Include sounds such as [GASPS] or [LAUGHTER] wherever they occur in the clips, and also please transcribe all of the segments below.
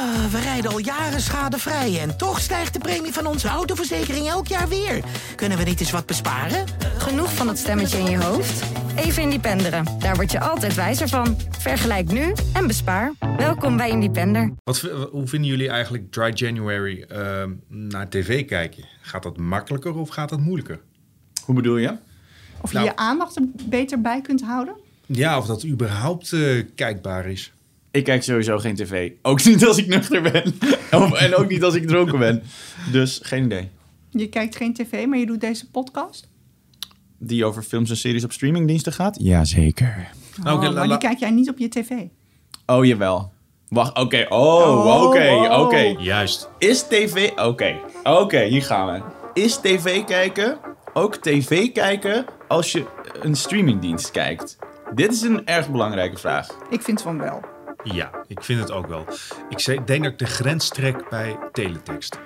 Ah, we rijden al jaren schadevrij en toch stijgt de premie van onze autoverzekering elk jaar weer. Kunnen we niet eens wat besparen? Genoeg van dat stemmetje in je hoofd? Even Independeren. Daar word je altijd wijzer van. Vergelijk nu en bespaar. Welkom bij Independer. Wat, v- hoe vinden jullie eigenlijk Dry January ehm, naar tv kijken? Gaat dat makkelijker of gaat dat moeilijker? Hoe bedoel je? Of je Nou. je aandacht er beter bij kunt houden? Ja, of dat überhaupt eh, kijkbaar is. Ik kijk sowieso geen tv. Ook niet als ik nuchter ben. [LAUGHS] En ook niet als ik dronken ben. Dus geen idee. Je kijkt geen tv, maar je doet deze podcast? Die over films en series op streamingdiensten gaat? Jazeker. Nou, oké, oh, la- maar die kijk jij niet op je tv? Oh, jawel. Wacht, oké. Oh, Oh, oké, oh. oké. Juist. Is tv... Oké, oké, hier gaan we. Is tv kijken ook tv kijken als je een streamingdienst kijkt? Dit is een erg belangrijke vraag. Ik vind van wel. Ja, ik vind het ook wel. Ik denk dat ik de grens trek bij teletext.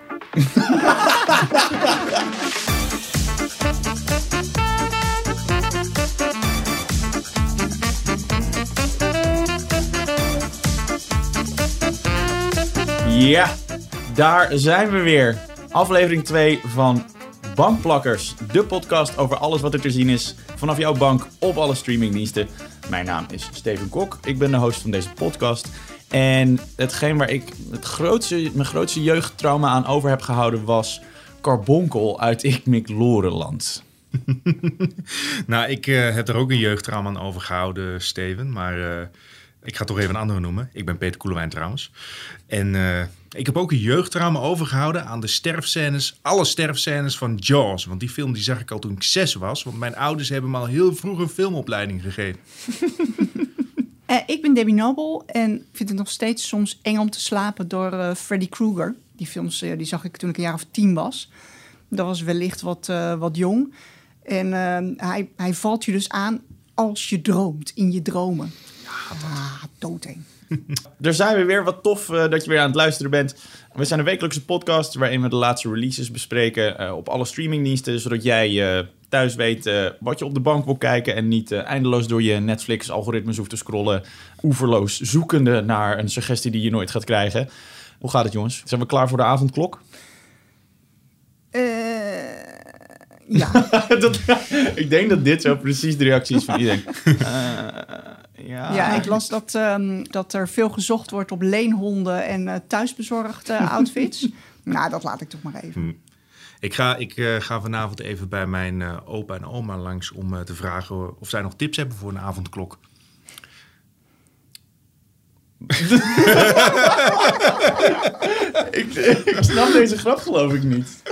Ja, daar zijn we weer. Aflevering 2 van Bankplakkers. De podcast over alles wat er te zien is vanaf jouw bank op alle streamingdiensten. Mijn naam is Steven Kok. Ik ben de host van deze podcast. En hetgeen waar ik het grootste, mijn grootste jeugdtrauma aan over heb gehouden was Carbonkel uit Ik Mik Lorenland. [LAUGHS] Nou, ik eh, heb er ook een jeugdtrauma aan overgehouden, Steven. Maar eh, ik ga toch even een andere noemen. Ik ben Peter Koelewijn trouwens. En eh, ik heb ook een jeugdtrauma overgehouden aan de sterfscènes. Alle sterfscènes van Jaws. Want die film die zag ik al toen ik zes was. Want mijn ouders hebben me al heel vroeg een filmopleiding gegeven. [LAUGHS] Eh, ik ben Debbie Noble en vind het nog steeds soms eng om te slapen door eh, Freddy Krueger. Die films die zag ik toen ik een jaar of tien was. Dat was wellicht wat, wat jong. En hij, hij valt je dus aan als je droomt, in je dromen. Ah, doodeng. [LAUGHS] Er zijn we weer. Wat tof eh, dat je weer aan het luisteren bent. We zijn een wekelijkse podcast waarin we de laatste releases bespreken eh, op alle streamingdiensten. Zodat jij eh, thuis weet wat je op de bank wil kijken en niet eindeloos door je Netflix-algoritmes hoeft te scrollen. Oeverloos zoekende naar een suggestie die je nooit gaat krijgen. Hoe gaat het jongens? Zijn we klaar voor de avondklok? Eh, ja, [LAUGHS] Dat- [LAUGHS] ik denk dat dit zo precies de reactie is van iedereen. Ja. ja, ik las dat, ehm, dat er veel gezocht wordt op leenhonden en eh, thuisbezorgd eh, [LAUGHS] outfits. nou, dat laat ik toch maar even. Ik ga, ik, eh, ga vanavond even bij mijn eh, opa en oma langs om eh, te vragen of zij nog tips hebben voor een avondklok. ik, [LAUGHS] ik snap deze grap geloof ik niet.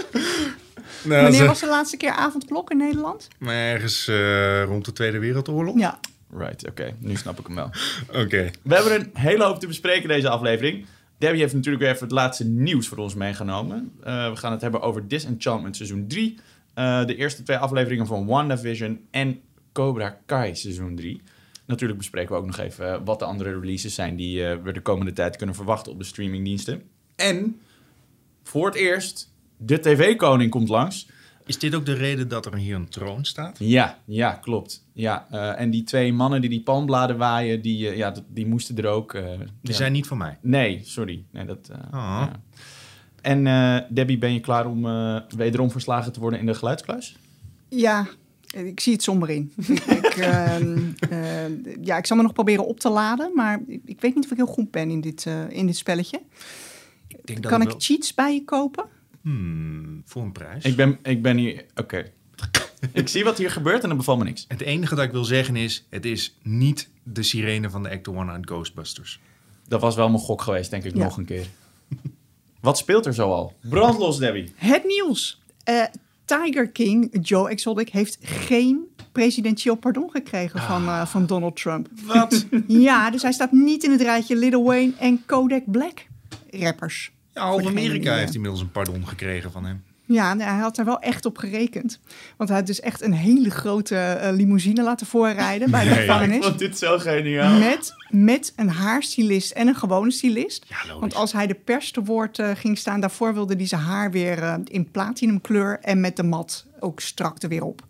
Nou, Wanneer was de laatste keer avondklok in Nederland? Maar ergens eh, rond de Tweede Wereldoorlog? Ja, Right, oké. Nu snap ik hem wel. [LAUGHS] Oké. We hebben een hele hoop te bespreken deze aflevering. Debbie heeft natuurlijk weer even het laatste nieuws voor ons meegenomen. Eh, we gaan het hebben over Disenchantment seizoen 3. eh, de eerste twee afleveringen van WandaVision en Cobra Kai seizoen 3. Natuurlijk bespreken we ook nog even eh, wat de andere releases zijn die we de komende tijd kunnen verwachten op de streamingdiensten. En voor het eerst, de TV-koning komt langs. Is dit ook de reden dat er hier een troon staat? Ja, ja, klopt. Ja, eh, en die twee mannen die die palmbladen waaien, die, eh, ja, die moesten er ook. eh, Die ja. zijn niet van mij. Nee, sorry. Nee, dat, eh, Oh. ja. En eh, Debbie, ben je klaar om eh, wederom verslagen te worden in de geluidskluis? Ja, ik zie het somber in. [LAUGHS] ik, ehm, eh, ja, ik zal me nog proberen op te laden, maar ik weet niet of ik heel goed ben in dit, eh, in dit spelletje. Ik denk dat Kan ik wel- cheats bij je kopen? Hmm, voor een prijs. Ik ben, ik ben hier... Oké. [LAUGHS] ik zie wat hier gebeurt en dat bevalt me niks. Het enige dat ik wil zeggen is, het is niet de sirene van de Actor One uit Ghostbusters. Dat was wel mijn gok geweest, denk ik, Ja. nog een keer. [LAUGHS] Wat speelt er zoal? Brandlos, Debbie. Het nieuws. Eh, Tiger King, Joe Exotic, heeft geen presidentieel pardon gekregen van, eh, van Donald Trump. Wat? [LAUGHS] Ja, dus hij staat niet in het rijtje Little Wayne en Kodak Black rappers. Ja, Amerika die, eh, heeft inmiddels een pardon gekregen van hem. Ja, nou, hij had er wel echt op gerekend. Want hij had dus echt een hele grote eh, limousine laten voorrijden bij de Nee. Ik gevangenis. vond dit zo geniaal. Met, met een haarstylist en een gewone stylist. Ja. Want als hij de pers te woord eh, ging staan, daarvoor wilde hij zijn haar weer eh, in platinumkleur en met de mat ook strak er weer op.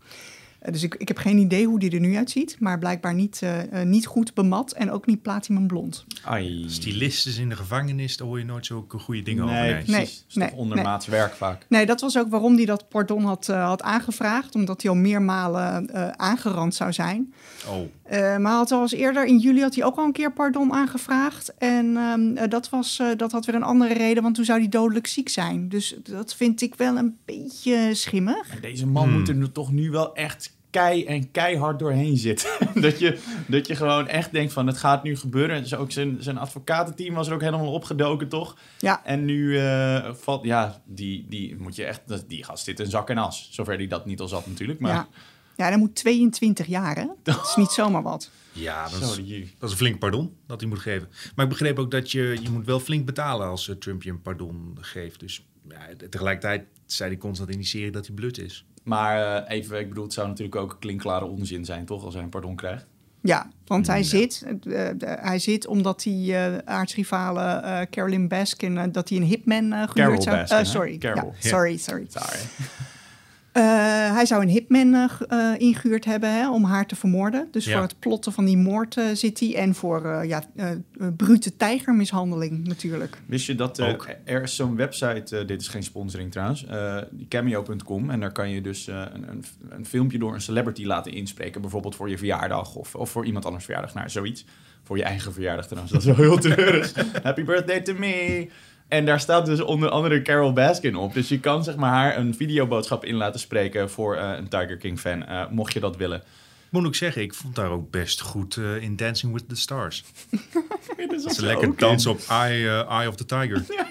Eh, dus ik, ik heb geen idee hoe die er nu uitziet. Maar blijkbaar niet, eh, eh, niet goed bemat en ook niet platinum blond. Ai. Stylistes in de gevangenis, daar hoor je nooit zulke goede dingen over. Nee, Nee. precies. Nee, nee, ondermaats werk vaak. Nee, dat was ook waarom hij dat pardon had, eh, had aangevraagd. Omdat hij al meermalen eh aangerand zou zijn. Oh, Eh, maar had al eens eerder, in juli had hij ook al een keer pardon aangevraagd. En ehm, eh, dat, was, eh, dat had weer een andere reden, want toen zou hij dodelijk ziek zijn. Dus dat vind ik wel een beetje schimmig. En deze man Hmm. moet er toch nu wel echt kei en keihard doorheen zitten. [LAUGHS] dat, je, dat je gewoon echt denkt van het gaat nu gebeuren. Dus ook zijn, zijn advocatenteam was er ook helemaal opgedoken, toch? Ja, En nu eh, valt, ja, die, die moet je echt, dat- die gast zit in zak en as. Zover die dat niet al zat natuurlijk, maar... ja. ja hij moet 22 jaar, hè? [LAUGHS] Dat is niet zomaar wat. ja, dat is, dat is een flink pardon dat hij moet geven. Maar ik begreep ook dat je, je moet wel flink betalen als eh, Trump je een pardon geeft. Dus ja, tegelijkertijd zei hij constant in die serie dat hij blut is. Maar eh, even, ik bedoel, het zou natuurlijk ook klinkklare onzin zijn, toch? Als hij een pardon krijgt. Ja, want hij, Ja. zit, eh, hij zit omdat die aartsrivale eh Carolyn Baskin, dat hij een hitman Carol gehuurd zou... Baskin, sorry. Ja, sorry, sorry. Sorry. Eh, hij zou een hitman eh, eh, ingehuurd hebben hè, om haar te vermoorden. Dus Ja. voor het plotten van die moord eh, zit hij. En voor eh, ja, brute tijgermishandeling natuurlijk. Wist je dat Ook. er is zo'n website, dit is geen sponsoring trouwens, eh, cameo.com. En daar kan je dus eh, een, een, een filmpje door een celebrity laten inspreken. Bijvoorbeeld voor je verjaardag of, of voor iemand anders verjaardag. Nou, zoiets. Voor je eigen verjaardag trouwens, dat is wel heel treurig. [LAUGHS] Happy birthday to me! En daar staat dus onder andere Carol Baskin op. Dus je kan zeg maar haar een videoboodschap in laten spreken voor eh, een Tiger King fan, eh, mocht je dat willen. Ik moet ook zeggen, ik vond daar ook best goed eh, in Dancing with the Stars. [LAUGHS] Dat Dat ze lekker dansen op Eye, Eye of the Tiger. [LAUGHS]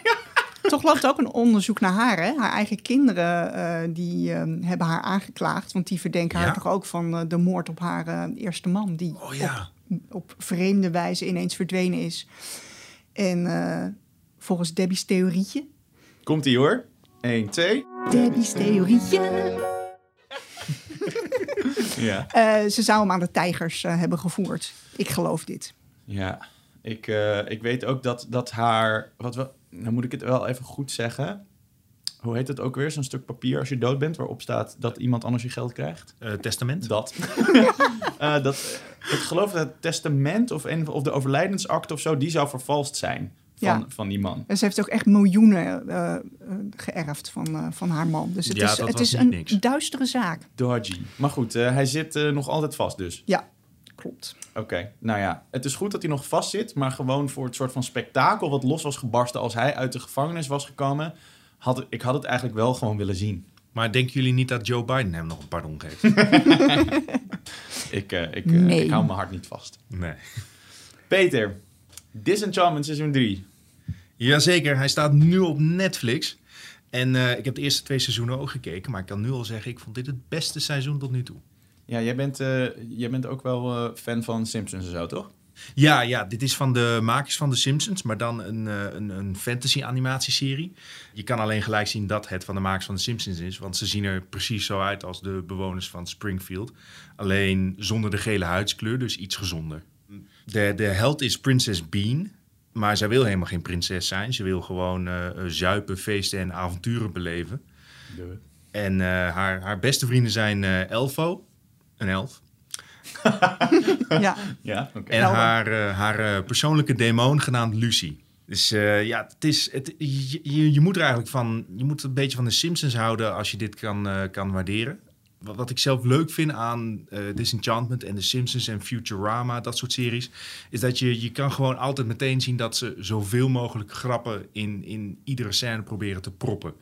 Toch loopt ook een onderzoek naar haar. Hè? Haar eigen kinderen eh, die, eh, hebben haar aangeklaagd. Want die verdenken Ja? haar toch ook van de moord op haar eerste man. Die Oh ja. op, op vreemde wijze ineens verdwenen is. En eh, volgens Debbie's theorietje... Komt ie hoor. 1, 2. Debbie's theorietje... [LAUGHS] Ja. Eh, ze zou hem aan de tijgers eh, hebben gevoerd. Ik geloof dit. Ja, ik, eh, ik weet ook dat, dat haar... Wat we, nou moet ik het wel even goed zeggen. Hoe heet het ook weer? Zo'n stuk papier als je dood bent... waarop staat dat iemand anders je geld krijgt. Eh, testament. Dat. [LAUGHS] Eh, dat ik geloof dat het testament of, een, of de overlijdensakte of zo... die zou vervalst zijn van, Ja. van die man. En ze heeft ook echt miljoenen eh, eh, geërfd van, eh, van haar man. Dus het Ja, is, dat het was is niet een niks. duistere zaak. Dodgy. Maar goed, eh, hij zit nog altijd vast dus. Ja, klopt. Oké, nou ja, het is goed dat hij nog vast zit, maar gewoon voor het soort van spektakel wat los was gebarsten als hij uit de gevangenis was gekomen, had ik had het eigenlijk wel gewoon willen zien. Maar denken jullie niet dat Joe Biden hem nog een pardon geeft? [LAUGHS] Ik, eh, ik, Nee. ik hou mijn hart niet vast. nee. Peter, Disenchantment seizoen 3. Jazeker, hij staat nu op Netflix. En eh, ik heb de eerste twee seizoenen ook gekeken. Maar ik kan nu al zeggen, ik vond dit het beste seizoen tot nu toe. Ja, jij bent, eh, jij bent ook wel eh, fan van Simpsons en zo, toch? Ja, ja, dit is van de makers van The Simpsons, maar dan een, een, een fantasy animatieserie. Je kan alleen gelijk zien dat het van de makers van The Simpsons is, want ze zien er precies zo uit als de bewoners van Springfield. Alleen zonder de gele huidskleur, dus iets gezonder. De, de held is Princess Bean, maar zij wil helemaal geen prinses zijn. Ze wil gewoon eh, eh, zuipen, feesten en avonturen beleven. En eh, haar, haar beste vrienden zijn eh, Elfo, een elf. [LAUGHS] Ja, Ja, oké. En haar, eh, haar eh, persoonlijke demon genaamd Lucy. Dus eh, ja, het is, het, je, moet er eigenlijk van, je moet een beetje van de Simpsons houden als je dit kan, eh, kan waarderen. Wat, wat ik zelf leuk vind aan eh, Disenchantment en The Simpsons en Futurama, dat soort series, is dat je, je kan gewoon altijd meteen zien dat ze zoveel mogelijk grappen in, in iedere scène proberen te proppen.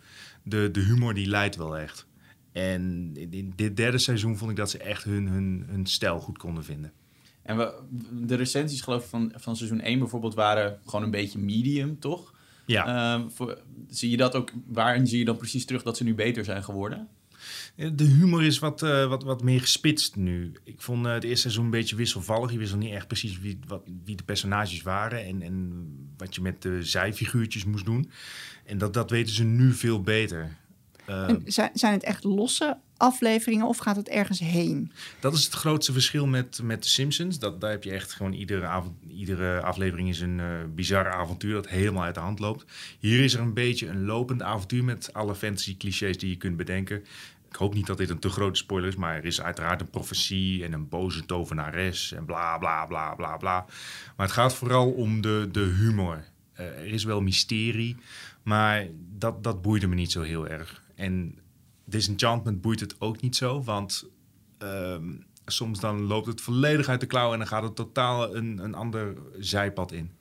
De, de humor die leidt wel echt. En in, dit derde seizoen vond ik dat ze echt hun, hun, hun stijl goed konden vinden. En we, de recensies geloof ik van, van seizoen 1 bijvoorbeeld waren gewoon een beetje medium, toch? Ja. Ehm, voor, zie je dat ook, waarin zie je dan precies terug dat ze nu beter zijn geworden? De humor is wat, eh, wat, wat meer gespitst nu. Ik vond eh, het eerste seizoen een beetje wisselvallig. Je wist nog niet echt precies wie, wat, wie de personages waren en, en wat je met de zijfiguurtjes moest doen. En dat, dat weten ze nu veel beter. Eh, en zijn, zijn het echt losse afleveringen of gaat het ergens heen? dat is het grootste verschil met, met The Simpsons. Dat, daar heb je echt gewoon iedere, avond, iedere aflevering is een eh bizarre avontuur dat helemaal uit de hand loopt. Hier is er een beetje een lopend avontuur met alle fantasy clichés die je kunt bedenken. hoop niet dat dit een te grote spoiler is, maar er is uiteraard een profetie en een boze tovenares en bla bla bla bla bla. Maar het gaat vooral om de, de humor. Eh, er is wel mysterie, maar dat, dat boeide me niet zo heel erg. En Disenchantment boeit het ook niet zo, want ehm, soms dan loopt het volledig uit de klauw en dan gaat het totaal een, een ander zijpad in.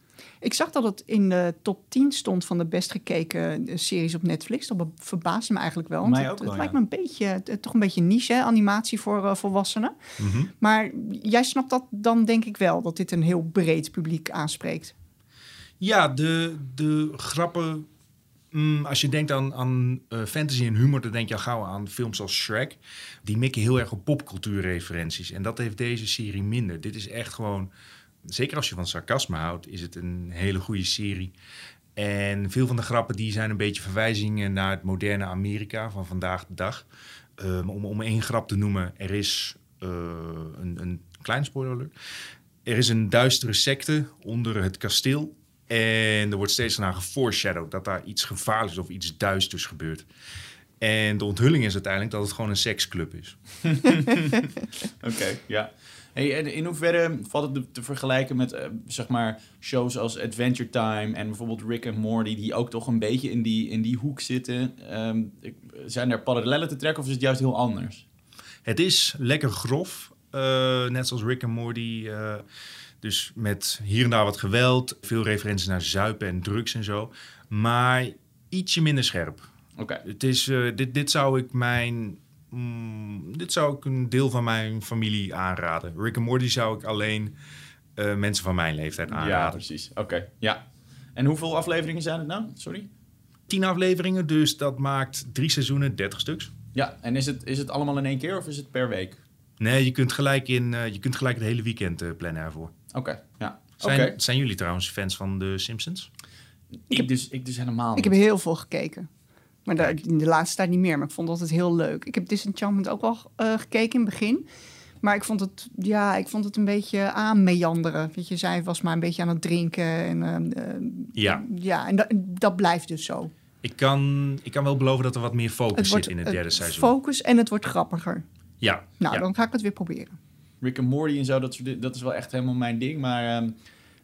Ik zag dat het in de top 10 stond van de best gekeken eh, series op Netflix. Dat verbaasde me eigenlijk wel. want Mij het, ook het wel, lijkt ja. me een beetje, het- toch een beetje niche, hè? animatie voor eh, volwassenen. Maar jij snapt dat dan denk ik wel, dat dit een heel breed publiek aanspreekt. Ja, de, de grappen. Mm, als je denkt aan, aan eh, fantasy en humor, dan denk je al gauw aan films als Shrek. Die mikken heel erg op popcultuurreferenties. En dat heeft deze serie minder. Dit is echt gewoon. Zeker als je van sarcasme houdt, is het een hele goede serie. En veel van de grappen die zijn een beetje verwijzingen naar het moderne Amerika van vandaag de dag. Um, om, om één grap te noemen, er is uh, een, een klein spoiler. Er is een duistere secte onder het kasteel. En er wordt steeds naar geforeshadowed dat daar iets gevaarlijks of iets duisters gebeurt. En de onthulling is uiteindelijk dat het gewoon een seksclub is. [LAUGHS] Oké, okay, ja. Hey, en in hoeverre valt het te vergelijken met uh, zeg maar shows als Adventure Time en bijvoorbeeld Rick and Morty, die ook toch een beetje in die, in die hoek zitten? Um, zijn er parallellen te trekken of is het juist heel anders? Het is lekker grof, uh, net zoals Rick and Morty. Uh, dus met hier en daar wat geweld, veel referenties naar zuipen en drugs en zo. Maar ietsje minder scherp. Oké. Okay. Het is, uh, dit, dit zou ik mijn Mm, dit zou ik een deel van mijn familie aanraden. Rick en Morty zou ik alleen uh, mensen van mijn leeftijd aanraden. Ja, precies. Oké, okay. ja. En hoeveel afleveringen zijn het nou? Sorry? Tien afleveringen, dus dat maakt drie seizoenen, 30 stuks. Ja, en is het, is het allemaal in één keer of is het per week? Nee, je kunt gelijk, in, uh, je kunt gelijk het hele weekend plannen ervoor. Oké, okay. ja. Zijn, okay. zijn jullie trouwens fans van de Simpsons? Ik, ik dus, ik dus helemaal Ik heb heel veel gekeken. Maar daar, in de laatste tijd niet meer. Maar ik vond het altijd heel leuk. Ik heb Disenchantment ook wel uh, gekeken in het begin. Maar ik vond het, ja, ik vond het een beetje aanmeanderen. Weet je, zij was maar een beetje aan het drinken. En, uh, ja. Ja, en dat, dat blijft dus zo. Ik kan, ik kan wel beloven dat er wat meer focus wordt, zit in het derde seizoen. Focus en het wordt grappiger. Ja. Nou, ja. dan ga ik het weer proberen. Rick and Morty en zo, dat, dat is wel echt helemaal mijn ding. Maar um,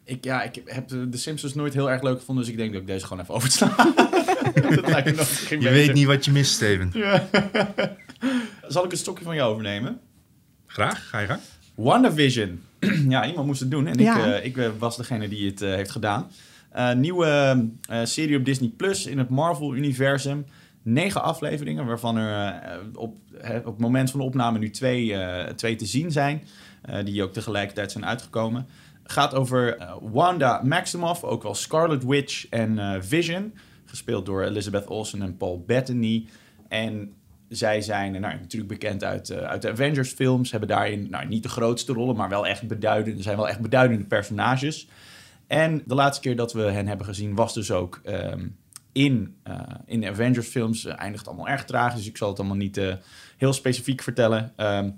ik, ja, ik heb de Simpsons nooit heel erg leuk gevonden. Dus ik denk dat ik deze gewoon even oversla. [LAUGHS] dat lijkt me nog je weet niet wat je mist, Steven. Ja. [LAUGHS] Zal ik een stokje van jou overnemen? Graag, ga je gang. WandaVision. [CLEARS THROAT] ja, iemand moest het doen. En ja. ik, uh, ik uh, was degene die het uh, heeft gedaan. nieuwe serie op Disney Plus in het Marvel-universum. Negen afleveringen, waarvan er op, op het moment van de opname nu twee, twee te zien zijn. die ook tegelijkertijd zijn uitgekomen. Gaat over Wanda Maximoff, ook wel Scarlet Witch en Vision. Gespeeld door Elizabeth Olsen en Paul Bettany. En zij zijn nou, natuurlijk bekend uit, uit de Avengers films. Hebben daarin nou, niet de grootste rollen, maar wel echt beduidende, zijn wel echt beduidende personages. En de laatste keer dat we hen hebben gezien was dus ook um, in, uh, in de Avengers films. Uh, eindigt allemaal erg tragisch, dus ik zal het allemaal niet uh, heel specifiek vertellen. Um,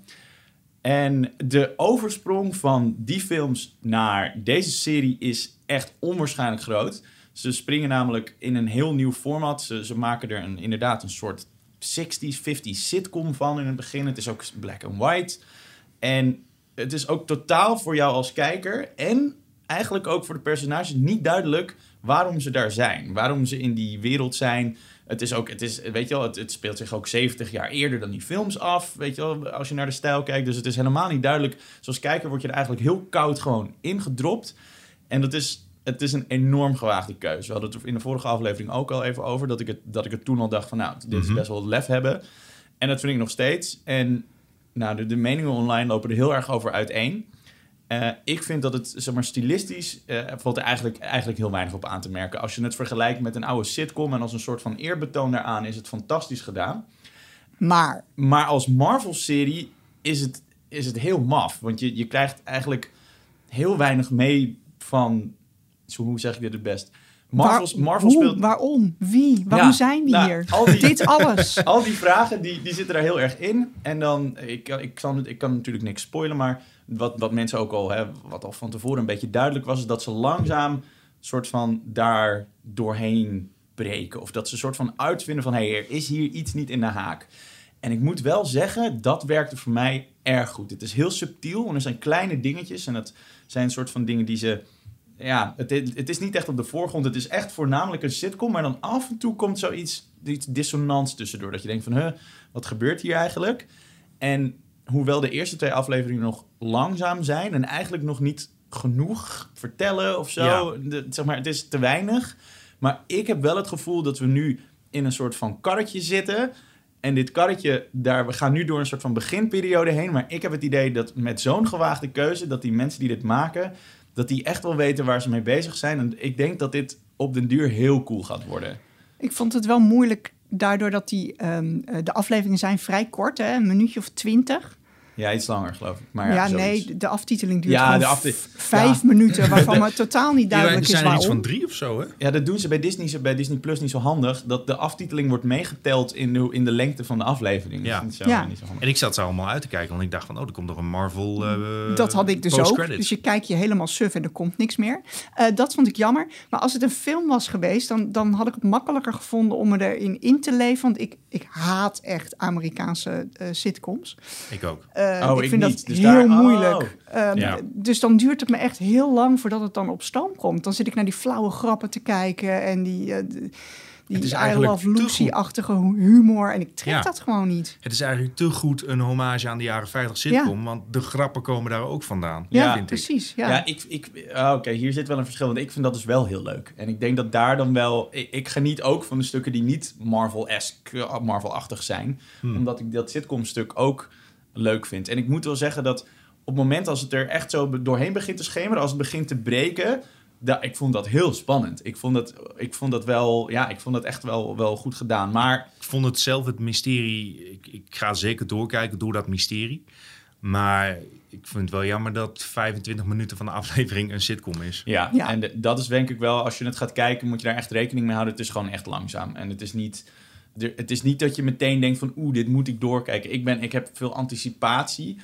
en de oversprong van die films naar deze serie is echt onwaarschijnlijk groot. Ze springen namelijk in een heel nieuw format. Ze, ze maken er een, inderdaad een soort 60s, 50s sitcom van in het begin. Het is ook black and white. En het is ook totaal voor jou als kijker en eigenlijk ook voor de personages niet duidelijk waarom ze daar zijn. Waarom ze in die wereld zijn. Het is ook, het is, weet je wel, het, het speelt zich ook 70 jaar eerder dan die films af. Weet je wel, als je naar de stijl kijkt. Dus het is helemaal niet duidelijk. Zoals kijker word je er eigenlijk heel koud gewoon ingedropt. En dat is het is een enorm gewaagde keuze. We hadden het in de vorige aflevering ook al even over... dat ik het, dat ik het toen al dacht van... nou, dit is best wel lef hebben. En dat vind ik nog steeds. En nou, de, de meningen online lopen er heel erg over uiteen. Uh, ik vind dat het, zeg maar, stilistisch... Uh, valt er eigenlijk, eigenlijk heel weinig op aan te merken. Als je het vergelijkt met een oude sitcom... en als een soort van eerbetoon daaraan... is het fantastisch gedaan. Maar? Maar als Marvel-serie is het, is het heel maf. Want je, je krijgt eigenlijk heel weinig mee van zo, hoe zeg ik dit het best? Marvel's, Waar, Marvel hoe, speelt... Waarom? Wie? Waarom Ja, zijn we nou, hier? al die- Dit alles. [LAUGHS] Al die vragen, die, die zitten daar heel erg in. En dan, ik, ik, kan, ik kan natuurlijk niks spoilen, maar wat, wat mensen ook al, hè, wat al van tevoren een beetje duidelijk was, is dat ze langzaam soort van daar doorheen breken. Of dat ze soort van uitvinden van, hé, hey, er is hier iets niet in de haak. En ik moet wel zeggen, dat werkte voor mij erg goed. Het is heel subtiel en er zijn kleine dingetjes. En dat zijn een soort van dingen die ze... Ja, het, het is niet echt op de voorgrond. Het is echt voornamelijk een sitcom. Maar dan af en toe komt zoiets iets dissonants tussendoor. Dat je denkt van, huh, wat gebeurt hier eigenlijk? En hoewel de eerste twee afleveringen nog langzaam zijn... en eigenlijk nog niet genoeg vertellen of zo. Ja. De- zeg maar, het is te weinig. Maar ik heb wel het gevoel dat we nu in een soort van karretje zitten. En dit karretje, daar, we gaan nu door een soort van beginperiode heen. Maar ik heb het idee dat met zo'n gewaagde keuze, dat die mensen die dit maken, dat die echt wel weten waar ze mee bezig zijn. En ik denk dat dit op den duur heel cool gaat worden. Ik vond het wel moeilijk daardoor dat die, ehm, eh, de afleveringen zijn vrij kort, hè, een minuutje of twintig. Ja, iets langer geloof ik. Maar ja, ja, nee, de- aftiteling duurt Ja, de afti- vijf minuten, [LAUGHS] waarvan me totaal niet duidelijk is zijn er iets waarom. van drie of zo, hè? Ja, dat doen ze bij Disney, bij Disney Plus niet zo handig. Dat de aftiteling wordt meegeteld in de, in de lengte van de aflevering. Ja. Dat is niet zo, Ja. niet zo. En ik zat ze allemaal uit te kijken, want ik dacht van, oh, er komt nog een Marvel eh Dat had ik dus ook. Dus je kijkt je helemaal suf en er komt niks meer. Eh, dat vond ik jammer. Maar als het een film was geweest, dan, dan had ik het makkelijker gevonden om me erin in te leven. Want ik, ik haat echt Amerikaanse eh, sitcoms. Ik ook. Eh, Oh, ik ik vind niet. dat Dus heel daar- oh. moeilijk. Ehm, Ja. Dus dan duurt het me echt heel lang voordat het dan op stoom komt. Dan zit ik naar die flauwe grappen te kijken en die, eh, die, Het is I eigenlijk. Lucy-achtige humor. En ik trek Ja. dat gewoon niet. Het is eigenlijk te goed een hommage aan de jaren 50 sitcom, want de grappen komen daar ook vandaan, Ja, Ja, vind ik. precies. Ja. Ja, ik, ik, ah, oké, hier zit wel een verschil. Want ik vind dat dus wel heel leuk. En ik denk dat daar dan wel... Ik, ik geniet ook van de stukken die niet Marvel-esque, eh, Marvel-achtig zijn. Omdat ik dat sitcom-stuk ook leuk vind. En ik moet wel zeggen dat op het moment als het er echt zo doorheen begint te schemeren... als het begint te breken... Ik vond dat heel spannend. Ik vond dat, ik vond dat wel... Ja, ik vond dat echt wel, wel goed gedaan. Maar Ik vond het zelf het mysterie, ik, ik ga zeker doorkijken door dat mysterie. Maar ik vind het wel jammer dat 25 minuten van de aflevering een sitcom is. Ja, Ja. en de- dat is denk ik wel, als je het gaat kijken, moet je daar echt rekening mee houden. Het is gewoon echt langzaam. En het is niet, er- het is niet dat je meteen denkt van, oeh, dit moet ik doorkijken. Ik, ben, ik heb veel anticipatie,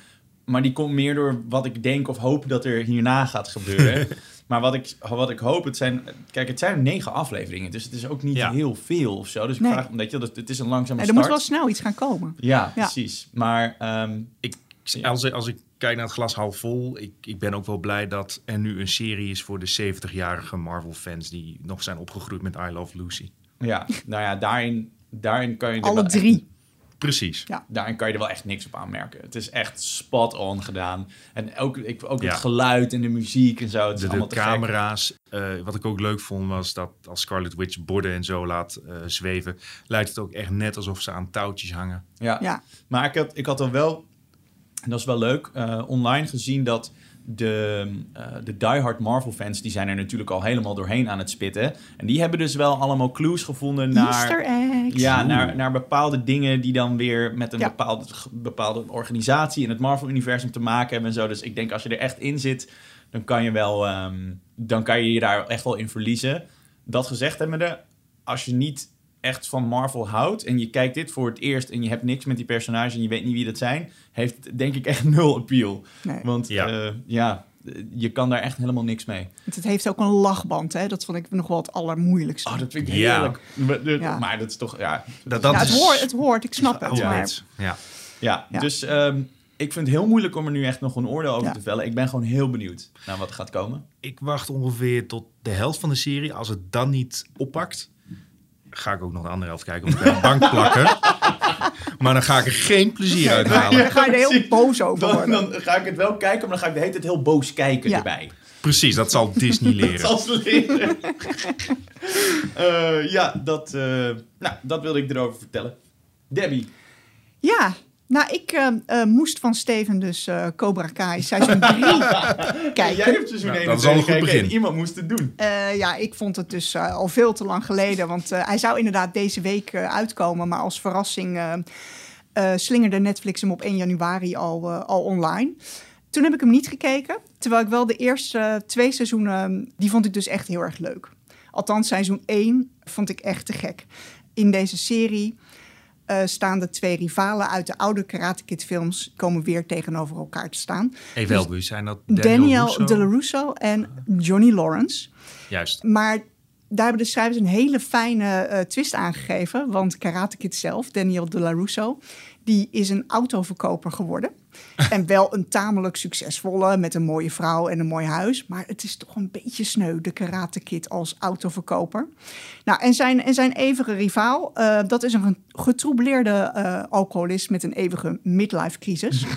maar die komt meer door wat ik denk of hoop dat er hierna gaat gebeuren. [LAUGHS] maar wat ik, wat ik hoop, het zijn, kijk, het zijn negen afleveringen, dus het is ook niet Ja. heel veel of zo. Dus ik vraag, weet je, dat het is een langzame En er start. moet wel snel iets gaan komen. Ja, Ja. precies. Maar ehm, Ik, als, als ik kijk naar het glas half vol, ik, ik ben ook wel blij dat er nu een serie is voor de 70-jarige Marvel-fans die nog zijn opgegroeid met I Love Lucy. ja, nou ja, daarin, daarin kan je... Alle echt- drie. Precies. Ja. Daarin kan je er wel echt niks op aanmerken. Het is echt spot on gedaan. En ook, ik, ook Ja. het geluid en de muziek en zo. Het is De, de allemaal te gek. camera's. eh, wat ik ook leuk vond was dat als Scarlet Witch borden en zo laat eh, zweven, lijkt het ook echt net alsof ze aan touwtjes hangen. Ja. Ja. Maar ik had, ik had dan wel, en dat is wel leuk, eh, online gezien dat de, eh de diehard Marvel fans, die zijn er natuurlijk al helemaal doorheen aan het spitten. En die hebben dus wel allemaal clues gevonden naar... Easter eggs. Ja, naar, naar bepaalde dingen die dan weer met een Ja. bepaalde, bepaalde organisatie in het Marvel-universum te maken hebben en zo. Dus ik denk als je er echt in zit, dan kan je wel, ehm, dan kan je je daar echt wel in verliezen. Dat gezegd hebbende, als je niet echt van Marvel houdt en je kijkt dit voor het eerst en je hebt niks met die personages en je weet niet wie dat zijn, heeft het denk ik echt [LAUGHS] nul appeal. Nee. Want Ja. ja, ja je kan daar echt helemaal niks mee. Want Het heeft ook een lachband, hè? Dat vond ik nog wel het allermoeilijkste. Oh, dat vind ik Ja. heerlijk. Maar, de- Ja. maar dat is toch, ja. Dat, dat ja, het is hoort, het hoort, ik snap het. Ja. Ja, Ja. dus ehm, ik vind het heel moeilijk om er nu echt nog een oordeel over Ja. te vellen. Ik ben gewoon heel benieuwd naar wat er gaat komen. Ik wacht ongeveer tot de helft van de serie. Als het dan niet oppakt, ga ik ook nog de andere helft kijken. Of ik bij de bank plakken. [LAUGHS] Maar dan ga ik er geen plezier uit halen. dan ga je er heel boos over Dan, worden. dan ga ik het wel kijken, maar dan ga ik de hele tijd heel boos kijken Ja. erbij. Precies, dat zal Disney [LAUGHS] Dat leren. zal ze leren. [LAUGHS] Eh, ja, dat, eh, nou, dat wilde ik erover vertellen. Debbie. Ja, nou, ik eh, eh, moest van Steven dus eh, Cobra Kai seizoen 3 [LAUGHS] kijken. Jij hebt seizoen Nou, 1 dat is al een goed gekeken en begin. Iemand moest het doen. Eh, ja, ik vond het dus al veel te lang geleden. Want eh, hij zou inderdaad deze week uitkomen. Maar als verrassing eh, eh, slingerde Netflix hem op 1 januari al, eh, al online. Toen heb ik hem niet gekeken. Terwijl ik wel de eerste twee seizoenen, die vond ik dus echt heel erg leuk. Althans, seizoen 1 vond ik echt te gek. In deze serie eh, staan de twee rivalen uit de oude Karate Kid films... komen weer tegenover elkaar te staan. Even helpen, zijn dat Daniel, Daniel Russo? De La Russo en Johnny Lawrence. Juist. Maar daar hebben de schrijvers een hele fijne eh, twist aangegeven. Want Karate Kid zelf, Daniel de La Russo, die is een autoverkoper geworden. [LAUGHS] en wel een tamelijk succesvolle, met een mooie vrouw en een mooi huis. Maar het is toch een beetje sneu, de Karate Kid als autoverkoper. Nou, en zijn, en zijn eeuwige rivaal, eh, dat is een getroubleerde eh, alcoholist met een eeuwige midlife crisis. [LAUGHS]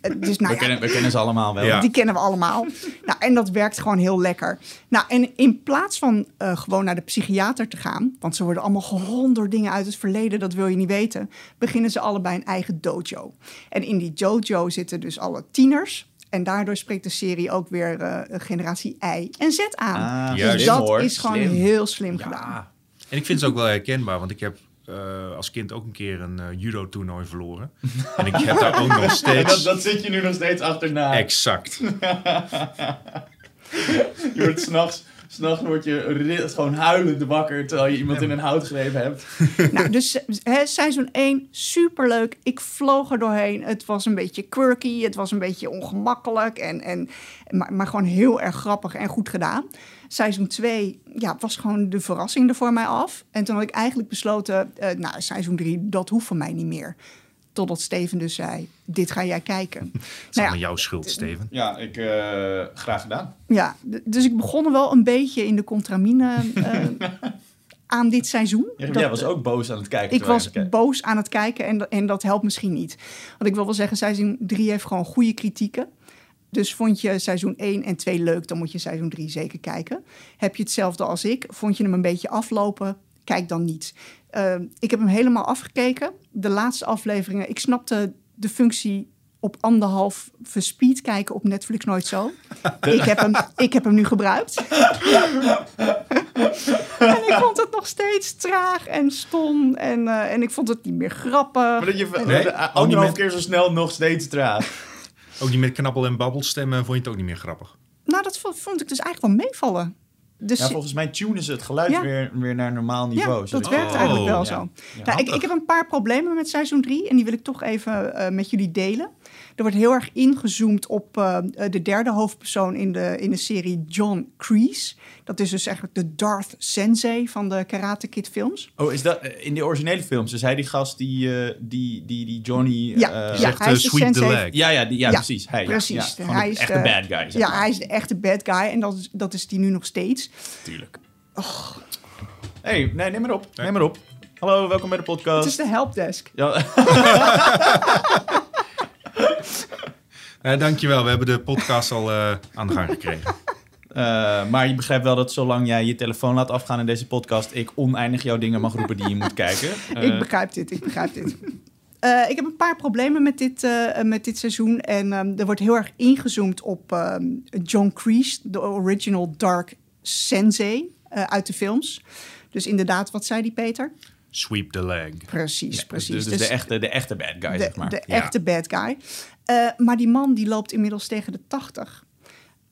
Eh, dus nou We, ja, kennen, we kennen ze allemaal wel. Ja. die kennen we allemaal. Nou, en dat werkt gewoon heel lekker. Nou, en in plaats van eh, gewoon naar de psychiater te gaan, want ze worden allemaal geholpen door dingen uit het verleden, dat wil je niet weten, beginnen ze allebei een eigen dojo. En in die dojo zitten dus alle tieners. En daardoor spreekt de serie ook weer eh, generatie I en Z aan. Ah, dus juist. dat hoor. is gewoon Slim. heel slim gedaan. En ik vind het ook wel herkenbaar, want ik heb eh, als kind ook een keer een eh, judo-toernooi verloren. en ik heb daar ook nog [LAUGHS] En dat, steeds... dat zit je nu nog steeds achterna. Exact. [LAUGHS] Je wordt s'nachts, s'nachts word je gewoon huilend wakker terwijl je iemand in een hout gegrepen hebt. [LAUGHS] Nou, dus hè, seizoen 1, superleuk. Ik vloog er doorheen. Het was een beetje quirky, het was een beetje ongemakkelijk. En, en, maar, maar gewoon heel erg grappig en goed gedaan. Seizoen 2 ja, was gewoon de verrassing er voor mij af. En toen had ik eigenlijk besloten, eh, nou, seizoen 3, dat hoeft van mij niet meer. Totdat Steven dus zei, dit ga jij kijken. [LAUGHS] Het is nou allemaal ja, jouw schuld, Steven. Ja, ik, eh, graag gedaan. ja, dus ik begon er wel een beetje in de contramine eh, [LAUGHS] aan dit seizoen. Jij Dat- was ook boos aan het kijken. Ik was boos aan het kijken en, dat- en dat helpt misschien niet. Want ik wil wel zeggen, seizoen 3 heeft gewoon goede kritieken. Dus vond je seizoen 1 en 2 leuk, dan moet je seizoen 3 zeker kijken. Heb je hetzelfde als ik? Vond je hem een beetje aflopen? Kijk dan niet. Uh, ik heb hem helemaal afgekeken. De laatste afleveringen, ik snapte de functie op anderhalf verspeed kijken op Netflix nooit zo. [LAUGHS] ik, heb hem, ik heb hem nu gebruikt. [LAUGHS] en ik vond het nog steeds traag en stom. En, eh, en ik vond het niet meer grappig. Maar dat je Nee? Ook anderhalf keer zo snel nog steeds traag. Ook die met knabbel en babbelstemmen vond je het ook niet meer grappig. Nou, dat vond, ik dus eigenlijk wel meevallen. Dus Ja, volgens mij tunen ze het geluid Ja. weer, weer naar normaal niveau. Ja, dat werkt Oh, eigenlijk wel ja. zo. Ja. nou, ik, ik heb een paar problemen met seizoen 3 en die wil ik toch even eh, met jullie delen. Er wordt heel erg ingezoomd op eh, de derde hoofdpersoon in de, in de serie, John Kreese. Dat is dus eigenlijk de Darth Sensei van de Karate Kid films. Oh, is dat eh, in die originele films? Is hij die gast die, eh, die, die, die Johnny... Ja, eh, ja, Zegt hij eh, is de the sensei. leg. ja, ja, die, ja, Ja, precies. Hij, precies. Ja, Hij de is echte de- bad guy, zeg Ja, maar. hij is de echte bad guy en dat is, dat is die nu nog steeds. Tuurlijk. hey, nee, neem maar op. Neem maar op. Hallo, welkom bij de podcast. Het is de helpdesk. Ja, [LAUGHS] Eh, dankjewel, we hebben de podcast al eh, aan de gang gekregen. eh, maar je begrijpt wel dat zolang jij je telefoon laat afgaan in deze podcast, ik oneindig jouw dingen mag roepen die je moet kijken. [LAUGHS] Ik begrijp dit, ik begrijp dit. Eh, ik heb een paar problemen met dit, eh, met dit seizoen. En ehm, er wordt heel erg ingezoomd op ehm, John Kreese, de original Dark Sensei eh, uit de films. Dus inderdaad, wat zei die Peter? Sweep the leg. Precies, dus, precies. dus de, echte, de echte bad guy, de, zeg maar. de Ja. echte bad guy. Eh, maar die man die loopt inmiddels tegen de 80.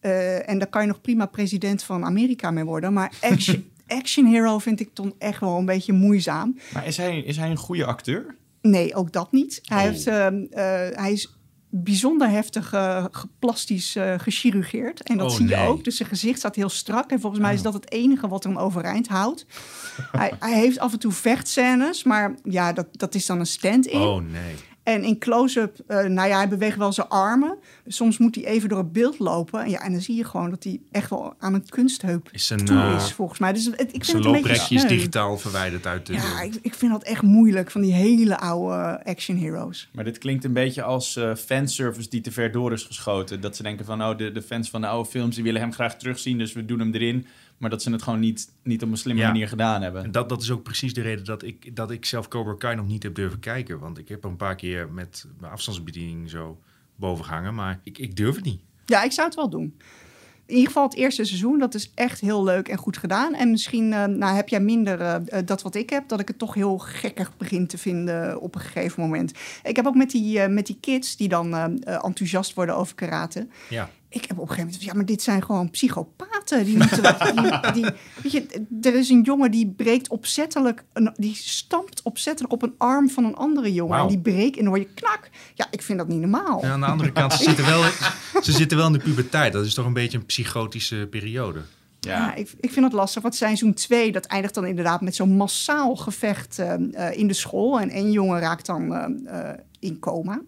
Eh, en daar kan je nog prima president van Amerika mee worden. Maar [LAUGHS] action, action hero vind ik toch echt wel een beetje moeizaam. Maar is hij, is hij een goede acteur? Nee, ook dat niet. Hij, Oh. heeft, ehm, eh, hij is bijzonder heftig eh, plastisch gechirurgeerd. En dat Oh, zie je ook. Dus zijn gezicht staat heel strak. En volgens mij is dat het enige wat hem overeind houdt. [LAUGHS] hij, hij heeft af en toe vechtscènes. Maar ja, dat, dat is dan een stand-in. Oh nee. En in close-up, eh, nou ja, hij beweegt wel zijn armen. Soms moet hij even door het beeld lopen. En, ja, en dan zie je gewoon dat hij echt wel aan een kunstheup Is zijn, toe eh, is, volgens mij. Dus het, ik vind het een beetje is digitaal verwijderd uit de... Ja, ik, ik vind dat echt moeilijk van die hele oude action heroes. Maar dit klinkt een beetje als eh, fanservice die te ver door is geschoten. Dat ze denken van, oh, de, de fans van de oude films die willen hem graag terugzien, dus we doen hem erin. Maar dat ze het gewoon niet, niet op een slimme Ja. manier gedaan En hebben. dat, dat is ook precies de reden dat ik, dat ik zelf Cobra Kai nog niet heb durven kijken. Want ik heb er een paar keer met mijn afstandsbediening zo boven gehangen. Maar ik, ik durf het niet. Ja, ik zou het wel doen. In ieder geval het eerste seizoen, dat is echt heel leuk en goed gedaan. En misschien eh, nou, heb jij minder eh, eh, dat wat ik heb, dat ik het toch heel gekkig begin te vinden op een gegeven moment. Ik heb ook met die, met die kids die dan enthousiast worden over karate. Ja. Ik heb op een gegeven moment, ja, maar dit zijn gewoon psychopaten. Die moeten, die, die, weet je, er is een jongen die breekt opzettelijk, een, die stampt opzettelijk op een arm van een andere jongen. En die breekt en dan hoor je knak. Ja, ik vind dat niet normaal. En aan de andere kant, ze zitten, wel, [LAUGHS] ze zitten wel in de puberteit. Dat is toch een beetje een psychotische periode. Ja, ik, ik vind het lastig. Want seizoen 2, dat eindigt dan inderdaad met zo'n massaal gevecht eh, eh, in de school. En één jongen raakt dan eh, eh, in coma.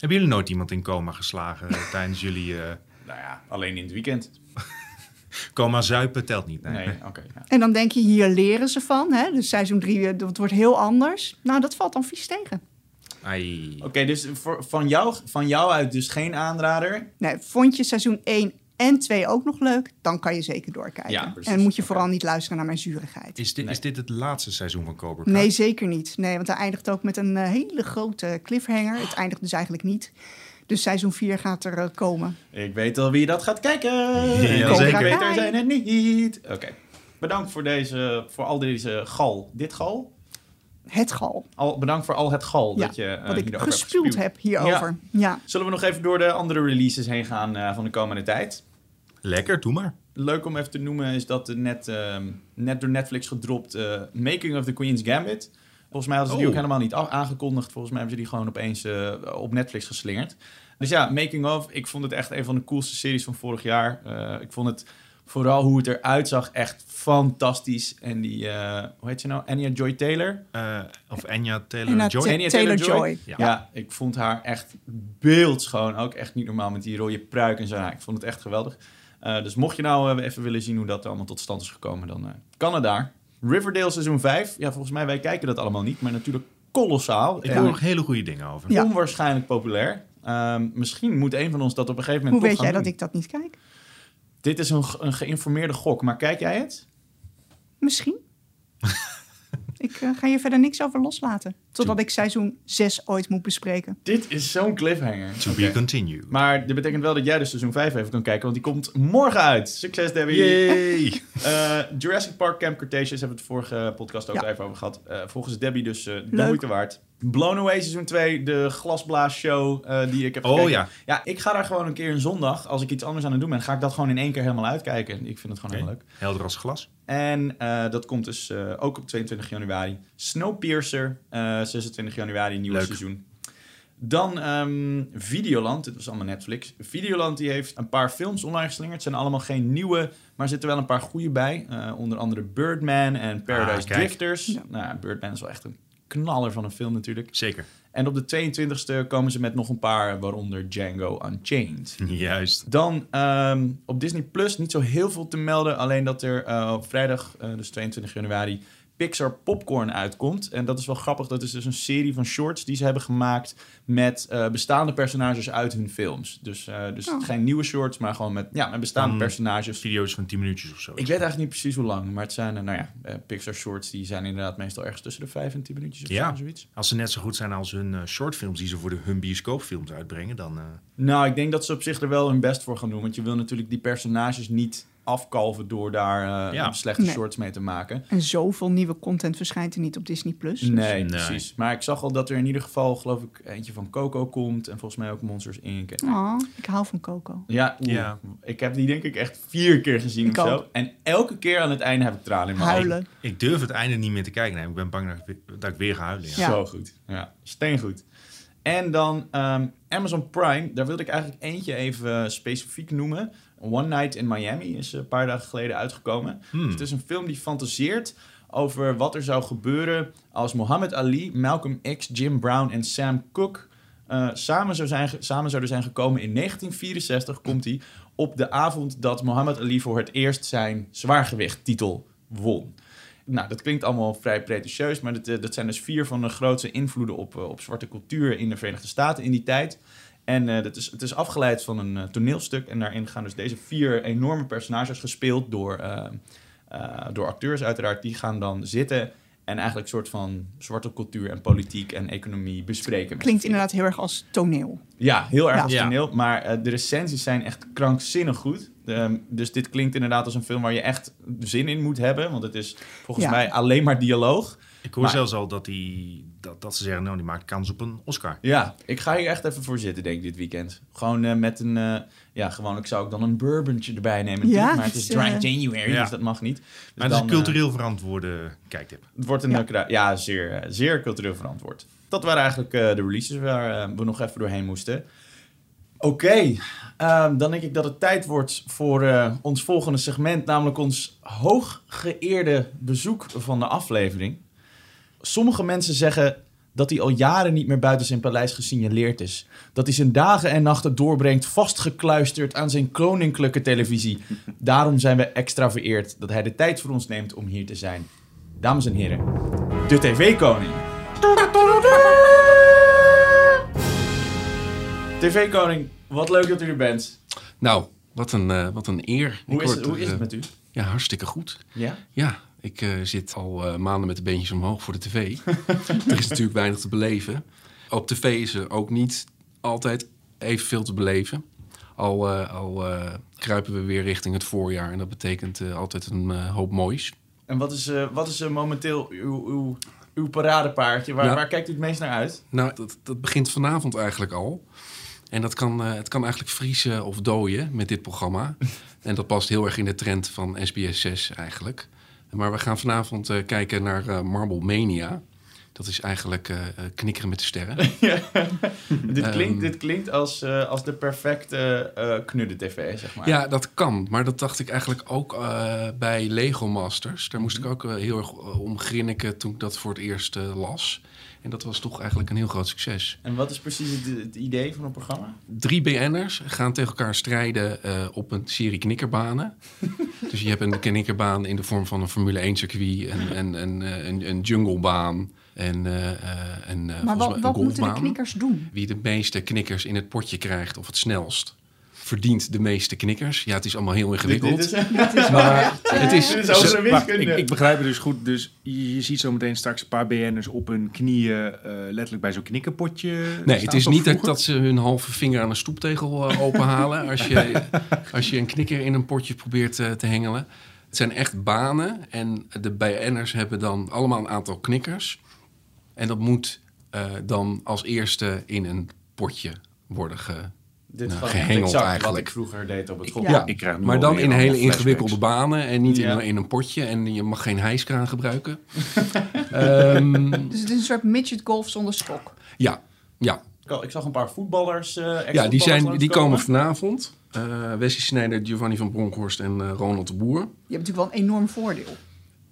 Hebben jullie nooit iemand in coma geslagen eh, [LAUGHS] tijdens jullie eh, Nou ja, alleen in het weekend. [LAUGHS] coma zuipen? Telt niet. Nee. Nee, oké. ja. En dan denk je, hier leren ze van. Hè? Dus seizoen 3, dat wordt heel anders. Nou, dat valt dan vies tegen. Ai. Oké, dus voor, van, jou, van jou uit dus geen aanrader. Nee, vond je seizoen 1 en 2 ook nog leuk? Dan kan je zeker doorkijken. Ja, en moet je vooral niet luisteren naar mijn zurigheid. Is dit, Nee. is dit het laatste seizoen van Cobra Kai? Nee, zeker niet. Nee, want hij eindigt ook met een eh, hele grote cliffhanger. Het eindigt dus eigenlijk niet. Dus seizoen 4 gaat er eh, komen. Ik weet al wie dat gaat kijken. Ja, zeker. beter zijn het niet. Oké. Bedankt voor, deze, voor al deze gal. Dit gal? Het gal. Al, bedankt voor al het gal Ja, dat je eh, wat ik gespuwd heb hierover. Ja. Zullen we nog even door de andere releases heen gaan eh, van de komende tijd? Lekker, doe maar. Leuk om even te noemen is dat er net, ehm, net door Netflix gedropt eh, Making of the Queen's Gambit. Volgens mij hadden ze die Oh. ook helemaal niet aangekondigd. Volgens mij hebben ze die gewoon opeens eh, op Netflix geslingerd. Dus ja, Making of. Ik vond het echt een van de coolste series van vorig jaar. Eh, ik vond het vooral hoe het eruit zag echt fantastisch. En die, eh, hoe heet je nou? Anya Joy Taylor. Eh, of Anya Taylor Anya Joy. Ta- Anya Taylor-Joy. Ja. Ja. ik vond haar echt beeldschoon. Ook echt niet normaal met die rode pruik en zo. Ja, ik vond het echt geweldig. Eh, dus mocht je nou eh, even willen zien hoe dat allemaal tot stand is gekomen, dan eh, kan het daar. Riverdale seizoen 5. Ja, volgens mij, wij kijken dat allemaal niet. Maar natuurlijk kolossaal. Ik hoor nog hele goede dingen over. Ja. onwaarschijnlijk populair. Ehm, misschien moet een van ons dat op een gegeven Hoe moment weet toch jij dat ik dat niet kijk? Dit is een, een geïnformeerde gok. Maar kijk jij het? Misschien. [LAUGHS] ik eh, ga hier verder niks over loslaten. Totdat ik seizoen 6 ooit moet bespreken. Dit is zo'n cliffhanger. To be continued. Maar dit betekent wel dat jij dus seizoen 5 even kan kijken, want die komt morgen uit. Succes, Debbie. Yay! Eh, Jurassic Park Camp Cretaceous hebben we het vorige podcast ook Ja. even over gehad. Eh, volgens Debbie dus eh, de Leuk. moeite waard. Blown Away seizoen 2, de glasblaasshow eh die ik heb Oh gekeken. ja. Ja, ik ga daar gewoon een keer een zondag, als ik iets anders aan het doen ben, ga ik dat gewoon in één keer helemaal uitkijken. Ik vind het gewoon heel leuk. Helder als glas. En eh, dat komt dus eh, ook op 22 januari. Snowpiercer, eh 26 januari, nieuw seizoen. Dan ehm, Videoland, dit was allemaal Netflix. Videoland die heeft een paar films online geslingerd. Het zijn allemaal geen nieuwe, maar er zitten wel een paar goede bij. Eh, onder andere Birdman en Paradise Ah. Drifters. Ja. Nou, ja, Birdman is wel echt een knaller van een film natuurlijk. Zeker. En op de 22e komen ze met nog een paar, waaronder Django Unchained. Juist. Dan ehm, op Disney Plus niet zo heel veel te melden. Alleen dat er eh, op vrijdag, eh, dus 22 januari, Pixar Popcorn uitkomt. En dat is wel grappig. Dat is dus een serie van shorts die ze hebben gemaakt met eh, bestaande personages uit hun films. Dus, eh, dus Oh. geen nieuwe shorts, maar gewoon met, ja, met bestaande personages. Video's van 10 minuutjes of zo. Ik weet eigenlijk niet precies hoe lang, maar het zijn, eh, nou ja, Pixar shorts die zijn inderdaad meestal ergens tussen de 5 en 10 minuutjes of Ja. zo, zoiets. Als ze net zo goed zijn als hun shortfilms die ze voor de, hun bioscoopfilms uitbrengen, dan... eh, Nou, ik denk dat ze op zich er wel hun best voor gaan doen. Want je wil natuurlijk die personages niet afkalven door daar eh, Ja. slechte Nee. shorts mee te maken. En zoveel nieuwe content verschijnt er niet op Disney+. Plus. Dus Nee, Nee. precies. Maar ik zag al dat er in ieder geval, geloof ik, eentje van Coco komt. En volgens mij ook Monsters Inc. Oh, ik hou van Coco. Ja. Ja. ik heb die denk ik echt vier keer gezien Ik of zo. ook. En elke keer aan het einde heb ik tranen in mijn ogen. Huilen. ik durf het einde niet meer te kijken. Nee, ik ben bang dat ik, weer- dat ik weer ga huilen. Ja. Ja. Zo goed. Ja, steengoed. En dan ehm, Amazon Prime. Daar wilde ik eigenlijk eentje even eh, specifiek noemen. One Night in Miami is een paar dagen geleden uitgekomen. Hmm. Dus het is een film die fantaseert over wat er zou gebeuren als Muhammad Ali, Malcolm X, Jim Brown en Sam Cooke eh, samen, zou zijn, samen zouden zijn gekomen in 1964. Komt hij op de avond dat Muhammad Ali voor het eerst zijn zwaargewichttitel won. Nou, dat klinkt allemaal vrij pretentieus, maar dat, eh, dat zijn dus vier van de grootste invloeden op, eh, op zwarte cultuur in de Verenigde Staten in die tijd. En eh, dat is, het is afgeleid van een eh, toneelstuk. En daarin gaan dus deze vier enorme personages, gespeeld door, eh, eh, door acteurs uiteraard, die gaan dan zitten en eigenlijk een soort van zwarte cultuur en politiek en economie bespreken. Klinkt inderdaad heel erg als toneel. Ja, heel erg Ja. als toneel. Maar de recensies zijn echt krankzinnig goed. Ehm, dus dit klinkt inderdaad als een film waar je echt zin in moet hebben. Want het is volgens Ja. mij alleen maar dialoog. Ik hoor Maar- zelfs al dat, die, dat, dat ze zeggen, nou, die maakt kans op een Oscar. Ja, ik ga hier echt even voor zitten, denk ik, dit weekend. Gewoon eh, met een... eh, ja, gewoon, ik zou ook dan een bourbontje erbij nemen. Ja, maar het is is, dry eh, January, Ja. dus dat mag niet. Dus Maar het is dan, een eh, cultureel verantwoorde kijktip. Het wordt een Ja. zeer, zeer cultureel verantwoord. Dat waren eigenlijk eh, de releases waar we nog even doorheen moesten. Oké, ehm, dan denk ik dat het tijd wordt voor eh, ons volgende segment, namelijk ons hooggeëerde bezoek van de aflevering. Sommige mensen zeggen dat hij al jaren niet meer buiten zijn paleis gesignaleerd is. Dat hij zijn dagen en nachten doorbrengt vastgekluisterd aan zijn koninklijke televisie. [LAUGHS] Daarom zijn we extra vereerd dat hij de tijd voor ons neemt om hier te zijn. Dames en heren, de TV-koning. TV-koning, wat leuk dat u er bent. Nou, wat een, eh, wat een eer. Hoe is, het, hoe is het eh, met u? Ja, hartstikke goed. Ja? Ja, ik eh, zit al eh, maanden met de beentjes omhoog voor de tv. [LAUGHS] er is natuurlijk weinig te beleven. Op tv is er ook niet altijd evenveel te beleven. Al, eh, al kruipen we weer richting het voorjaar. En dat betekent altijd een hoop moois. En wat is, wat is momenteel uw, uw, uw paradepaardje? Waar, Ja. waar kijkt u het meest naar uit? Nou, dat, dat begint vanavond eigenlijk al. En dat kan, het kan eigenlijk vriezen of dooien met dit programma. [LAUGHS] en dat past heel erg in de trend van SBS 6 eigenlijk. Maar we gaan vanavond eh, kijken naar eh, Marble Mania. Dat is eigenlijk eh, knikkeren met de sterren. [LAUGHS] dit, klinkt, Ehm. dit klinkt als, eh, als de perfecte eh knudden-tv, zeg maar. Ja, dat kan. Maar dat dacht ik eigenlijk ook bij Lego Masters. Daar moest ik ook eh, heel erg om grinniken toen ik dat voor het eerst las. En dat was toch eigenlijk een heel groot succes. En wat is precies het, het idee van het programma? Drie BN'ers gaan tegen elkaar strijden op een serie knikkerbanen. [LAUGHS] dus je hebt een knikkerbaan in de vorm van een Formule 1 circuit... en, en, en een, een junglebaan en, eh, eh, en eh, Maar wat, moeten de knikkers doen? Wie de meeste knikkers in het potje krijgt of het snelst... verdient de meeste knikkers. Ja, het is allemaal heel ingewikkeld. Dit [LAUGHS] is, maar het is... [LAUGHS] dit ik, ik begrijp het dus goed. Dus je, je ziet zo meteen straks een paar BN'ers op hun knieën eh, letterlijk bij zo'n knikkerpotje Nee, het is niet dat, ze hun halve vinger aan een stoeptegel openhalen als je, [LAUGHS] als je een knikker in een potje probeert te hengelen. Het zijn echt banen en de BN'ers hebben dan allemaal een aantal knikkers. En dat moet eh, dan als eerste in een potje worden ge... Dit is Nou, gehengeld exact wat eigenlijk. ik vroeger deed op het school. Ja. Ik krijg nu Maar dan in hele ingewikkelde banen en niet Ja. in, in een potje. En je mag geen hijskraan gebruiken. [LAUGHS] Ehm, Dus het is een soort midget golf zonder schok. ja, ja, Ik- Ik zag een paar voetballers. eh Ja, die, zijn, die komen vanavond. Eh Wesley Sneijder, Giovanni van Bronckhorst en Ronald de Boer. Je hebt natuurlijk wel een enorm voordeel.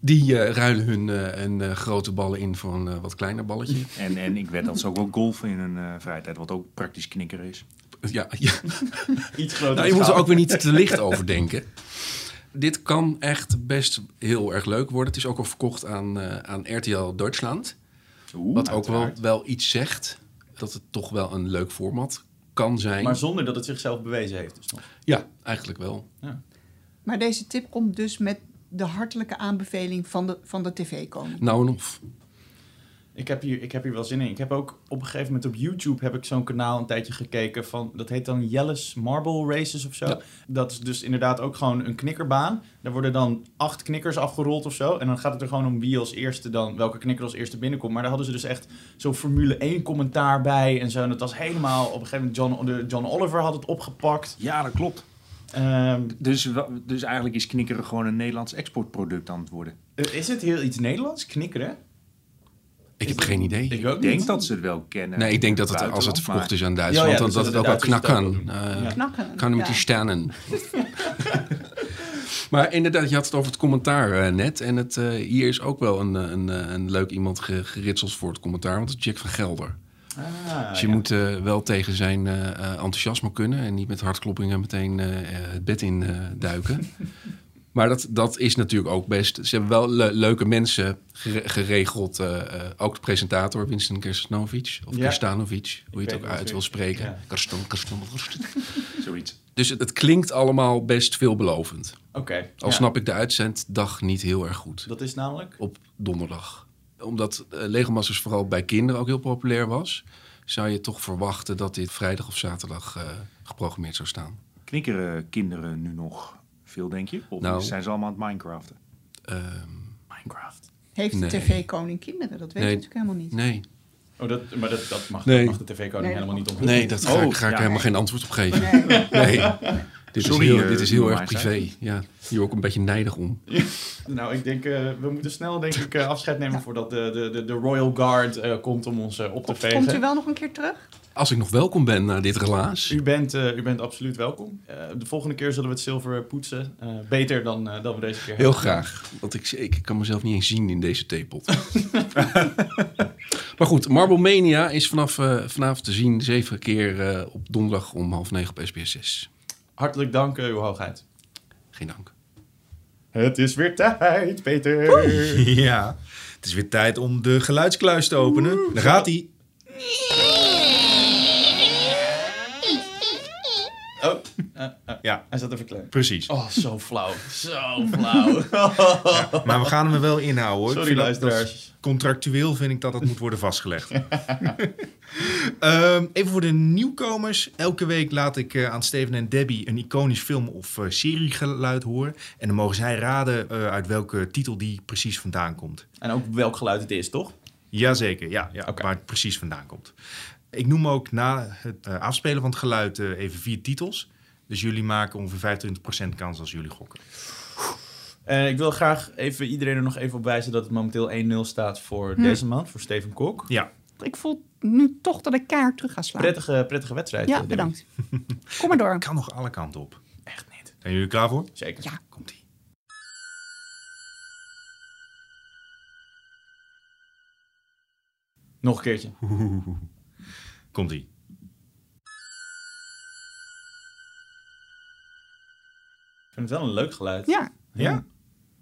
Die eh, ruilen hun eh, een, eh, grote ballen in voor een eh, wat kleiner balletje. [LAUGHS] En, en ik weet dat ze ook wel golfen in hun eh, vrije tijd, wat ook praktisch knikker is. ja, ja. [LAUGHS] Iets groter. Nou, je moet er ook weer niet te licht over denken. Dit kan echt best heel erg leuk worden. Het is ook al verkocht aan, eh, aan RTL Duitsland. Oeh, Wat ook wel, wel iets zegt. Dat het toch wel een leuk format kan zijn. Maar zonder dat het zichzelf bewezen heeft. Dus nog. ja, eigenlijk wel. Maar deze tip komt dus met de hartelijke aanbeveling van de, van de tv-koning. Nou en of. Ik heb, hier, ik heb hier wel zin in. Ik heb ook op een gegeven moment op YouTube heb ik zo'n kanaal een tijdje gekeken van, dat heet dan Jelle's Marble Races of zo. Ja. Dat is dus inderdaad ook gewoon een knikkerbaan. Daar worden dan acht knikkers afgerold of zo. En dan gaat het er gewoon om wie als eerste dan, welke knikker als eerste binnenkomt. Maar daar hadden ze dus echt zo'n Formule 1 commentaar bij en zo. En dat was helemaal, op een gegeven moment, John, de, John Oliver had het opgepakt. Ja, dat klopt. Ehm, Dus, dus eigenlijk is knikkeren gewoon een Nederlands exportproduct aan het worden. is het heel iets Nederlands, knikkeren? Ik heb geen idee. Ik ook Ik denk niet. dat ze het wel kennen. Nee, ik denk dat het, als het verkocht maar- is aan Ja, Duitsland, ja, dan dus dat dat het ook wel knakken. Eh, Ja. Knakken. Kan met ja. die sterren. [LAUGHS] maar inderdaad, je had het over het commentaar eh, net. En het, eh, hier is ook wel een, eh, een, eh, een leuk iemand ge- geritseld voor het commentaar. Want het is Jack van Gelder. Ah, dus je ja. moet eh, wel tegen zijn eh, eh, enthousiasme kunnen. En niet met hartkloppingen meteen het bed in duiken. [LAUGHS] Maar dat, dat is natuurlijk ook best. Ze hebben wel le- leuke mensen gere- geregeld. ook de presentator, Winston Kerstanovic. Of Ja. Kerstanovic, hoe je het ook uit wil spreken. Ja. Kerstan. [LAUGHS] Zoiets. Dus het, het klinkt allemaal best veelbelovend. Oké. Al snap ik de uitzenddag niet heel erg goed. Dat is namelijk? Op donderdag. Omdat uh, Lego Masters vooral bij kinderen ook heel populair was... zou je toch verwachten dat dit vrijdag of zaterdag eh, geprogrammeerd zou staan. Knikkeren kinderen nu nog veel, denk je? Of Nou. zijn ze allemaal aan het Minecraften? Ehm, Minecraft. Heeft de Nee. tv-koning kinderen? Dat weet Nee. je natuurlijk helemaal niet. nee, Oh, dat, maar dat, dat, mag, Nee. dat mag de tv-koning Nee, helemaal dat niet mag onthouden. nee daar ga, ik- Oh, ga ik helemaal geen antwoord op geven. Nee. Nee. Dit Sorry, is heel, eh, dit is heel erg privé. Ja, hier ook een beetje nijdig om. Nou, ik denk, eh, we moeten snel denk ik eh, afscheid nemen voordat de, de, de, de Royal Guard eh, komt om ons eh, op te vegen. Komt u wel nog een keer terug? Als ik nog welkom ben naar dit relaas. U bent, eh, u bent absoluut welkom. Eh, de volgende keer zullen we het zilver poetsen. Eh, beter dan, eh, dan we deze keer Heel hebben. graag. Want ik, ik kan mezelf niet eens zien in deze theepot. [LAUGHS] [LAUGHS] maar goed, Marble Mania is vanaf eh, vanavond te zien. Zeven keer eh, op donderdag om half negen op SBS 6. Hartelijk dank, eh, uw hoogheid. Geen dank. Het is weer tijd, Peter. Ja, het is weer tijd om de geluidskluis te openen. Daar gaat Ja, hij zat even klein. precies. Oh, zo flauw. Zo flauw. [LAUGHS] Maar we gaan hem er wel inhouden hoor. Sorry, dat- luisteraars. contractueel vind ik dat dat moet worden vastgelegd. [LAUGHS] Ehm, even voor de nieuwkomers. Elke week laat ik eh, aan Steven en Debbie een iconisch film of eh, seriegeluid horen. En dan mogen zij raden eh, uit welke titel die precies vandaan komt. En ook welk geluid het is, toch? Jazeker, ja, ja waar het precies vandaan komt. Ik noem ook na het eh, afspelen van het geluid eh, even vier titels. Dus jullie maken ongeveer 25% kans als jullie gokken. Eh, ik wil graag even iedereen er nog even op wijzen dat het momenteel 1-0 staat voor Hm. deze man, voor Steven Kok. Ja, Ik voel nu toch dat ik kaart terug ga slaan. Prettige, prettige wedstrijd. Ja, eh, bedankt. [LAUGHS] Kom maar door. kan nog alle kanten op. Echt niet. Zijn jullie klaar voor? Zeker. Ja. Komt-ie. Nog een keertje. [LAUGHS] Komt-ie. Vind het wel een leuk geluid. Ja, Ja?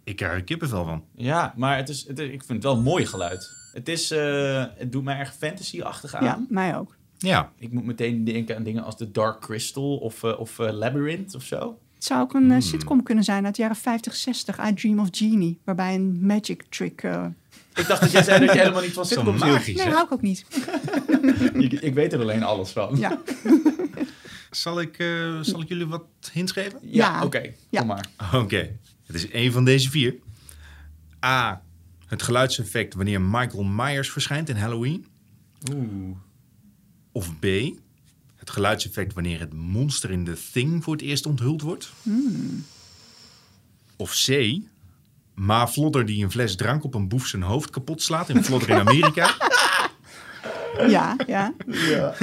Ik krijg er kippenvel van. Ja, maar het is, het, ik vind het wel een mooi geluid. Het, is, eh, het doet mij erg fantasy-achtig aan. ja, mij ook. Ja, Ik moet meteen denken aan dingen als The Dark Crystal of, eh, of eh, Labyrinth of zo. Het zou ook een eh, sitcom kunnen zijn uit de jaren 50, 60. I Dream of Genie. Waarbij een magic trick... eh, Ik dacht dat jij zei dat je helemaal niet van zo sitcoms hield. magisch, Nee, hè? hou ik ook niet. [LAUGHS] Ik, ik weet er alleen alles van. Ja, [LAUGHS] Zal ik, eh, zal ik jullie wat hints geven? Ja, Ja. oké. Ja. Kom maar. Oké, het is één van deze vier. A. Het geluidseffect wanneer Michael Myers verschijnt in Halloween. Oeh. Of B. Het geluidseffect wanneer het monster in The Thing voor het eerst onthuld wordt. Of C. Ma Vlodder die een fles drank op een boef zijn hoofd kapot slaat in Vlodder in Amerika. [LAUGHS] ja, ja. [LAUGHS]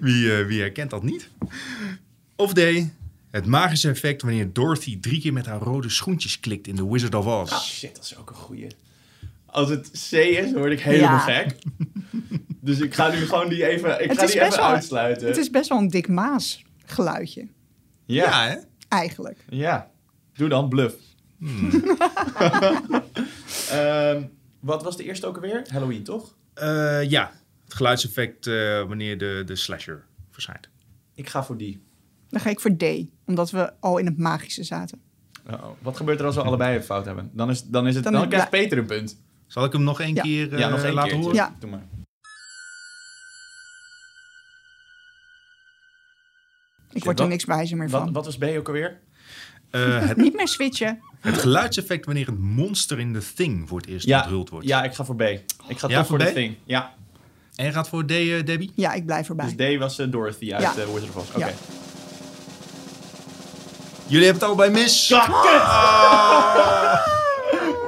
Wie, eh, wie herkent dat niet? Of D. Het magische effect wanneer Dorothy drie keer met haar rode schoentjes klikt in The Wizard of Oz. Ah, shit, dat is ook een goeie. Als het C is, dan word ik helemaal Ja. gek. Dus ik ga nu gewoon die even, ik Het ga die even wel- uitsluiten. Het is best wel een Dick Maas geluidje. Ja. Ja, hè? Eigenlijk. Ja, doe dan bluff. [LAUGHS] Ehm, wat was de eerste ook alweer? Halloween, toch? Eh, ja, het geluidseffect eh, wanneer de, de slasher verschijnt. Ik ga voor die. Dan ga ik voor D. Omdat we al in het magische zaten. Uh-oh. Wat gebeurt er als we allebei een fout hebben? Dan, is, dan, is het, dan, Dan- krijgt. Peter een punt. Zal ik hem nog één Ja. keer eh, ja, nog één laten keertje. horen? Ja. Doe maar. Ik word er wat- niks wijzer meer Wat, van. wat was B ook alweer? Eh, [LAUGHS] het, Niet meer switchen. het geluidseffect wanneer het monster in The Thing voor het eerst Ja, onthuld wordt. ja, ik ga voor B. Ik ga Ja, toch voor voor de B? thing. Ja, En je gaat voor D, eh, Debbie? Ja, ik blijf erbij. dus D was eh, Dorothy uit Ja. eh, Wizard of Oz. Oké. Ja. Jullie hebben het allebei mis. Ja, kut!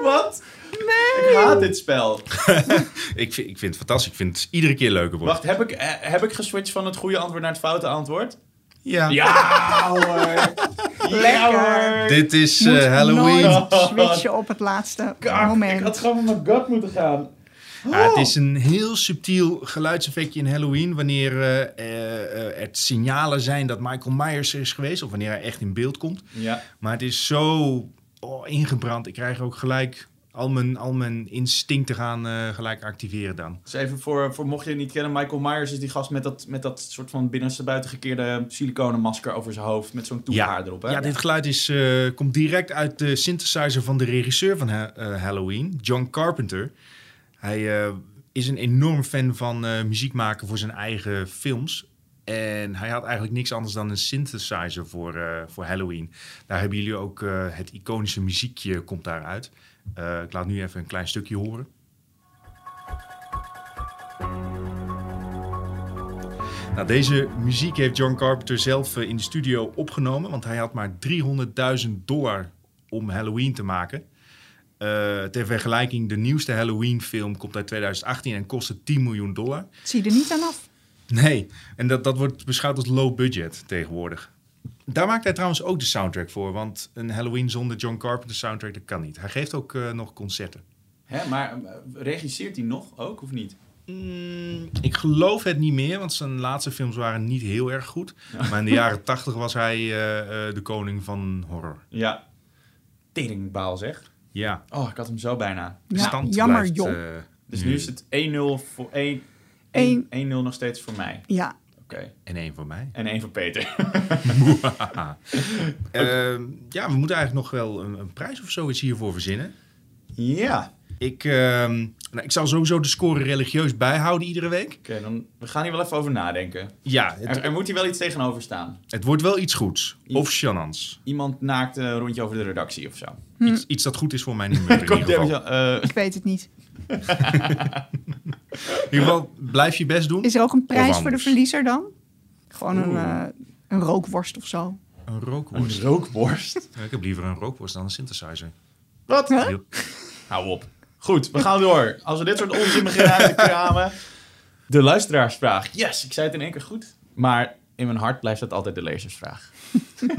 Wat? Nee! Ik haat dit spel. [LAUGHS] Ik, vind, ik vind het fantastisch. Ik vind het iedere keer leuker worden. Wacht, heb ik, heb ik geswitcht van het goede antwoord naar het foute antwoord? Ja. Ja hoor! Lekker. Dit is eh, Halloween. nooit switchen op het laatste Kak, moment. ik had gewoon met mijn gut moeten gaan. Ja, het is een heel subtiel geluidseffectje in Halloween. Wanneer eh, eh, eh, het signalen zijn dat Michael Myers er is geweest. Of wanneer hij echt in beeld komt. Ja. Maar het is zo oh, ingebrand. Ik krijg ook gelijk al mijn, al mijn instincten gaan eh, gelijk activeren dan. Dus even voor, voor mocht je het niet kennen, Michael Myers is die gast met dat, met dat soort van binnenste buitengekeerde siliconen masker over zijn hoofd. Met zo'n toehaar erop. Hè? ja, dit geluid is, eh, komt direct uit de synthesizer van de regisseur van Ha- eh, Halloween, John Carpenter. Hij eh, is een enorm fan van eh, muziek maken voor zijn eigen films. En hij had eigenlijk niks anders dan een synthesizer voor, eh, voor Halloween. Daar hebben jullie ook het iconische muziekje komt daaruit. Eh ik laat nu even een klein stukje horen. Nou, deze muziek heeft John Carpenter zelf in de studio opgenomen, want hij had maar 300.000 dollar om Halloween te maken. Eh, ter vergelijking, de nieuwste Halloween-film komt uit 2018 en kostte 10 miljoen dollar. Zie je er niet aan af. Nee, en dat, dat wordt beschouwd als low budget tegenwoordig. Daar maakt hij trouwens ook de soundtrack voor, want een Halloween zonder John Carpenter soundtrack, dat kan niet. Hij geeft ook eh, nog concerten. Hè, maar eh, regisseert hij nog ook of niet? Mm, ik geloof het niet meer, want zijn laatste films waren niet heel erg goed. Maar in de jaren tachtig was hij eh, eh, de koning van horror. Ja. Teringbaal zeg. Ja, Oh, ik had hem zo bijna. de Ja, stand jammer, blijft, joh. eh, Dus nu is het 1-0 voor 1. Eén. 1-0 nog steeds voor mij. Ja, Oké. En één voor mij. En één voor Peter. [LAUGHS] Ehm, ja, we moeten eigenlijk nog wel een, een prijs of zoiets hiervoor verzinnen. ja. Ik, ehm, nou, ik zal sowieso de score religieus bijhouden iedere week. Oké, dan we gaan hier wel even over nadenken. Ja, Er, het, er moet hier wel iets tegenover staan. het wordt wel iets goeds. Of gênants. Iemand naakt eh, een rondje over de redactie of zo. Iets, iets dat goed is voor mijn humeur [LAUGHS] in ieder geval. eh, ik weet het niet. In ieder geval, blijf je best doen. Is er ook een prijs voor de verliezer dan? Gewoon een, eh, een rookworst of zo. Een rookworst. een rookworst. Ja, ik heb liever een rookworst dan een synthesizer. Wat? Huh? Hou op. Goed, we gaan door. Als we dit soort onzin beginnen uit te kramen. De luisteraarsvraag. Yes, ik zei het in één keer goed. Maar in mijn hart blijft het altijd de lezersvraag. [LAUGHS]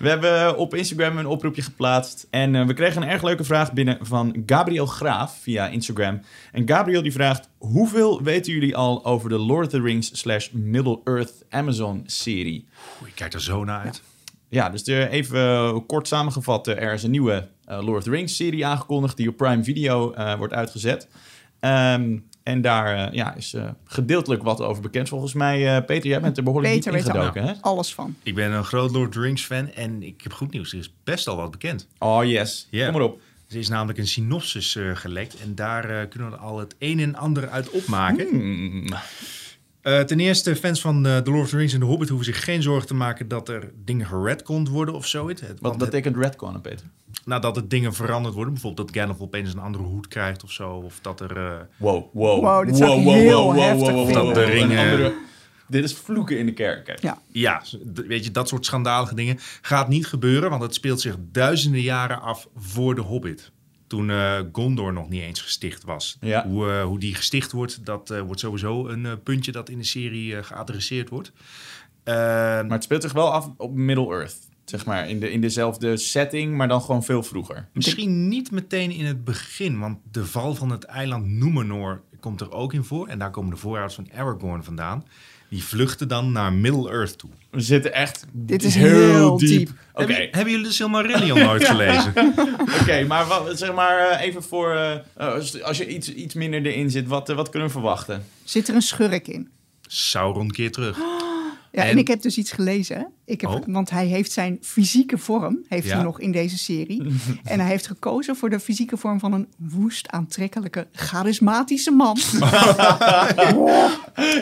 we hebben op Instagram een oproepje geplaatst. En eh, we kregen een erg leuke vraag binnen van Gabriel Graaf via Instagram. En Gabriel die vraagt... Hoeveel weten jullie al over de Lord of the Rings slash Middle-earth Amazon serie? Oeh, ik kijk er zo naar uit. Ja, dus er even eh, kort samengevat, eh, er is een nieuwe eh, Lord of the Rings serie aangekondigd die op Prime Video eh, wordt uitgezet. Ehm, en daar eh, ja, is eh, gedeeltelijk wat over bekend. Volgens mij, eh, Peter, jij bent er behoorlijk Peter diep weet er ingedoken, hè? alles van. Ik ben een groot Lord of the Rings fan en ik heb goed nieuws. Er is best al wat bekend. Oh yes, Ja. kom maar op. Er is namelijk een synopsis eh, gelekt en daar eh, kunnen we al het een en ander uit opmaken. Hmm. Eh, ten eerste, fans van eh, The Lord of the Rings en The Hobbit hoeven zich geen zorgen te maken dat er dingen geredcond worden of zoiets. Het- Wat het- betekent Redcon, Peter? Nadat er dingen veranderd worden, bijvoorbeeld dat Gandalf opeens een andere hoed krijgt of zo. Of dat er... eh, Wow, wow. Wow, dit ik heel heftig Of vinden. dat de Een ringen... andere- Dit is vloeken in de kerk. hè. Ja. Ja, weet je, dat soort schandalige dingen gaat niet gebeuren, want het speelt zich duizenden jaren af voor de Hobbit. Toen eh, Gondor nog niet eens gesticht was. Ja. Hoe, eh, hoe die gesticht wordt, dat eh, wordt sowieso een puntje dat in de serie geadresseerd wordt. Eh, Maar het speelt zich wel af op Middle-earth. Zeg maar, in, de, in dezelfde setting, maar dan gewoon veel vroeger. misschien niet meteen in het begin, want de val van het eiland Númenor komt er ook in voor. En daar komen de voorouders van Aragorn vandaan. Die vluchten dan naar Middle-earth toe. We zitten echt Dit is heel diep. Oké, Hebben, hebben jullie de Silmarillion nooit [LAUGHS] gelezen? [LAUGHS] Oké, maar wat, zeg maar eh, even voor... eh, eh, als- als je iets, iets minder erin zit, wat, wat kunnen we verwachten? Zit er een schurk in? Sauron keer terug. [GASPS] Ja, en, En- ik heb dus iets gelezen. hè. Ik heb, Oh. Want hij heeft zijn fysieke vorm, heeft Ja. hij nog in deze serie. [LAUGHS] en hij heeft gekozen voor de fysieke vorm van een woest, aantrekkelijke, charismatische man. [LAUGHS]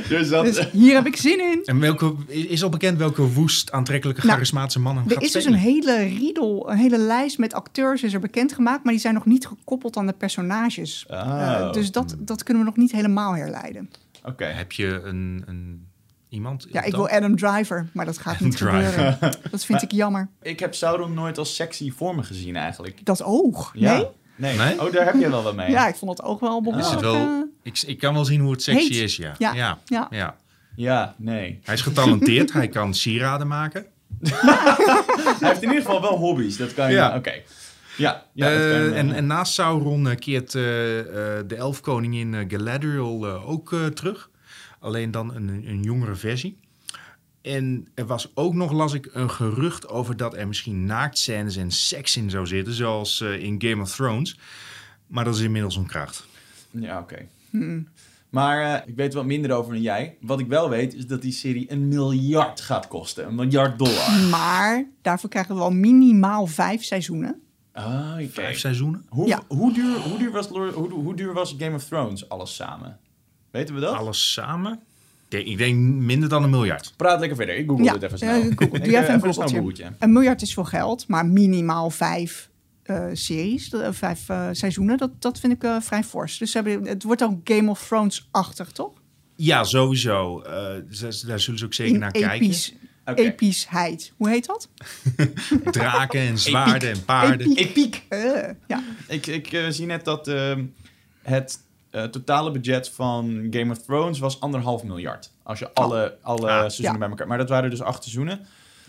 Dus dat... dus hier heb ik zin in. En welke, is al bekend welke woest, aantrekkelijke, Nou, charismatische mannen Er gaat is dus een hele riedel, een hele lijst met acteurs is er bekendgemaakt, maar die zijn nog niet gekoppeld aan de personages. Oh. Eh, dus dat, dat kunnen we nog niet helemaal herleiden. Oké. Heb je een, een iemand? Ja, ik wil Adam Driver, maar dat gaat niet Driver. gebeuren. [LAUGHS] Dat vind ik jammer. Ik heb Sauron nooit als sexy voor me gezien eigenlijk. Dat oog, Ja. nee? Nee. Nee? Oh, daar heb je wel wat mee. [LAUGHS] Ja, ik vond het oog wel behoorlijk... Is het wel, eh, ik, ik kan wel zien hoe het sexy heet. is, ja. Ja. ja. ja. ja. Ja, nee. Hij is getalenteerd, [LAUGHS] hij kan sieraden maken. Hij heeft in ieder geval wel hobby's. Dat kan je... Ja. Oké. Ja, ja dat kan je Eh, en, en naast Sauron eh, keert eh, eh, de elfkoningin Galadriel ook eh, terug. Alleen dan een, een jongere versie. En er was ook nog, las ik, een gerucht over dat er misschien naaktscènes en seks in zou zitten. Zoals eh, in Game of Thrones. Maar dat is inmiddels ontkracht. Ja, oké. Maar eh, ik weet wat minder over dan jij. Wat ik wel weet, is dat die serie een miljard gaat kosten. Een miljard dollar. Maar daarvoor krijgen we wel minimaal vijf seizoenen. Ah, oké. Vijf seizoenen. Hoe, Ja. hoe, duur, hoe, duur was hoe duur was Game of Thrones alles samen? Weten we dat? Alles samen. Ik denk, minder dan een miljard. Praat lekker verder. Ik google Ja, het even snel. Google. Doe Ik, even een googeltje. Een miljard is veel geld, maar minimaal vijf eh, series, eh, vijf eh, seizoenen, dat, dat vind ik vrij fors. Dus ze hebben, het wordt ook Game of Thrones-achtig, toch? Ja, sowieso. Eh, daar zullen ze ook zeker In naar kijken. epischheid. Hoe heet dat? [LAUGHS] Draken en zwaarden en paarden. Epiek. Epiek. Ja. Ik, ik zie net dat ehm, het eh, totale budget van Game of Thrones was anderhalf miljard. Als je alle, alle Ah, seizoenen ja. bij elkaar... Maar dat waren dus acht seizoenen.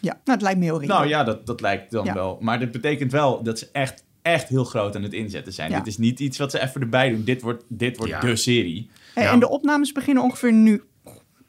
ja, nou, het lijkt me heel. Nou ja, dat, dat lijkt dan Ja. wel. Maar dit betekent wel dat ze echt, echt heel groot aan het inzetten zijn. Ja. Dit is niet iets wat ze even erbij doen. Dit wordt, dit wordt Ja. de serie. Hey, Ja. En de opnames beginnen ongeveer nu.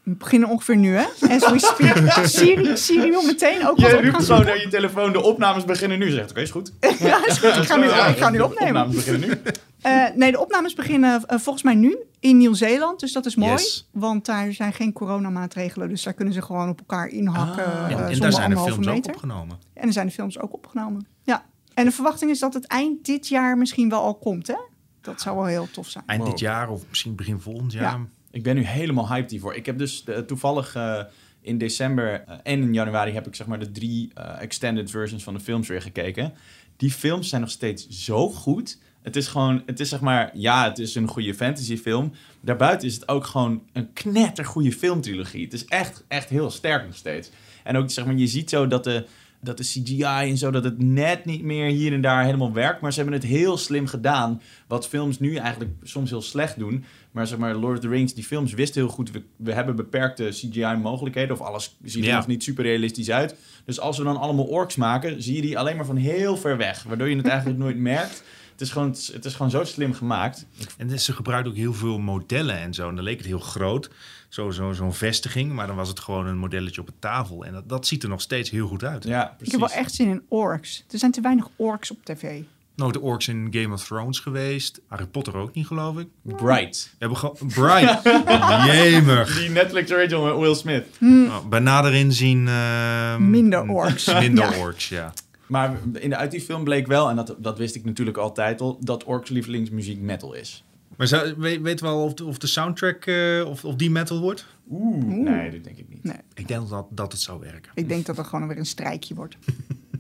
Beginnen ongeveer nu, hè? As we speak. [LAUGHS] Siri, Siri wil meteen ook wat Je roept zoeken. naar je telefoon, de opnames beginnen nu. Zegt, oké, is goed. [LAUGHS] Ja, is goed. Ik ga nu, ik ga nu De opnemen. opnames beginnen nu. [LAUGHS] Eh, nee, de opnames beginnen eh, volgens mij nu in Nieuw-Zeeland. Dus dat is mooi. Yes. Want daar zijn geen coronamaatregelen. Dus daar kunnen ze gewoon op elkaar inhakken. Ah. eh, En, en daar zijn de films ook opgenomen. En er zijn de films ook opgenomen. Ja. En de verwachting is dat het eind dit jaar misschien wel al komt, hè? Dat zou wel heel tof zijn. Eind Wow. dit jaar of misschien begin volgend jaar. Ja. Ik ben nu helemaal hyped hiervoor. Ik heb dus eh, toevallig eh, in december eh, en in januari heb ik zeg maar de drie extended versions van de films weer gekeken. Die films zijn nog steeds zo goed. Het is gewoon, het is zeg maar, ja, het is een goede fantasyfilm. Daarbuiten is het ook gewoon een knettergoede filmtrilogie. Het is echt, echt heel sterk nog steeds. En ook zeg maar, je ziet zo dat de, dat de CGI en zo, dat het net niet meer hier en daar helemaal werkt. Maar ze hebben het heel slim gedaan. Wat films nu eigenlijk soms heel slecht doen. Maar zeg maar, Lord of the Rings, die films wisten heel goed, we, we hebben beperkte CGI-mogelijkheden. Of alles ziet er Ja. nog niet super realistisch uit. Dus als we dan allemaal orks maken, zie je die alleen maar van heel ver weg. Waardoor je het eigenlijk [LAUGHS] nooit merkt. Het is, gewoon, het is gewoon zo slim gemaakt. En ze gebruikten ook heel veel modellen en zo. En dan leek het heel groot, zo'n zo, zo'n vestiging. Maar dan was het gewoon een modelletje op een tafel. En dat, dat ziet er nog steeds heel goed uit. Ja, Ik heb wel echt zin in orks. Er zijn te weinig orks op tv. Nooit de orks in Game of Thrones geweest. Harry Potter ook niet, geloof ik. We Bright. hebben gewoon... Brian. [LAUGHS] Jemig. Die Netflix original met Will Smith. Oh, bij nader inzien... ehm, Minder orks. Minder Ja. orks, ja. Maar in de, uit die film bleek wel, en dat, dat wist ik natuurlijk altijd al, dat orks lievelingsmuziek metal is. Maar zou, weet, weet wel of de, of de soundtrack eh, of, of die metal wordt? Oeh. Nee, dat denk ik niet. Nee. Ik denk dat, dat het zou werken. Ik denk dat er gewoon weer een strijkje wordt. [LAUGHS]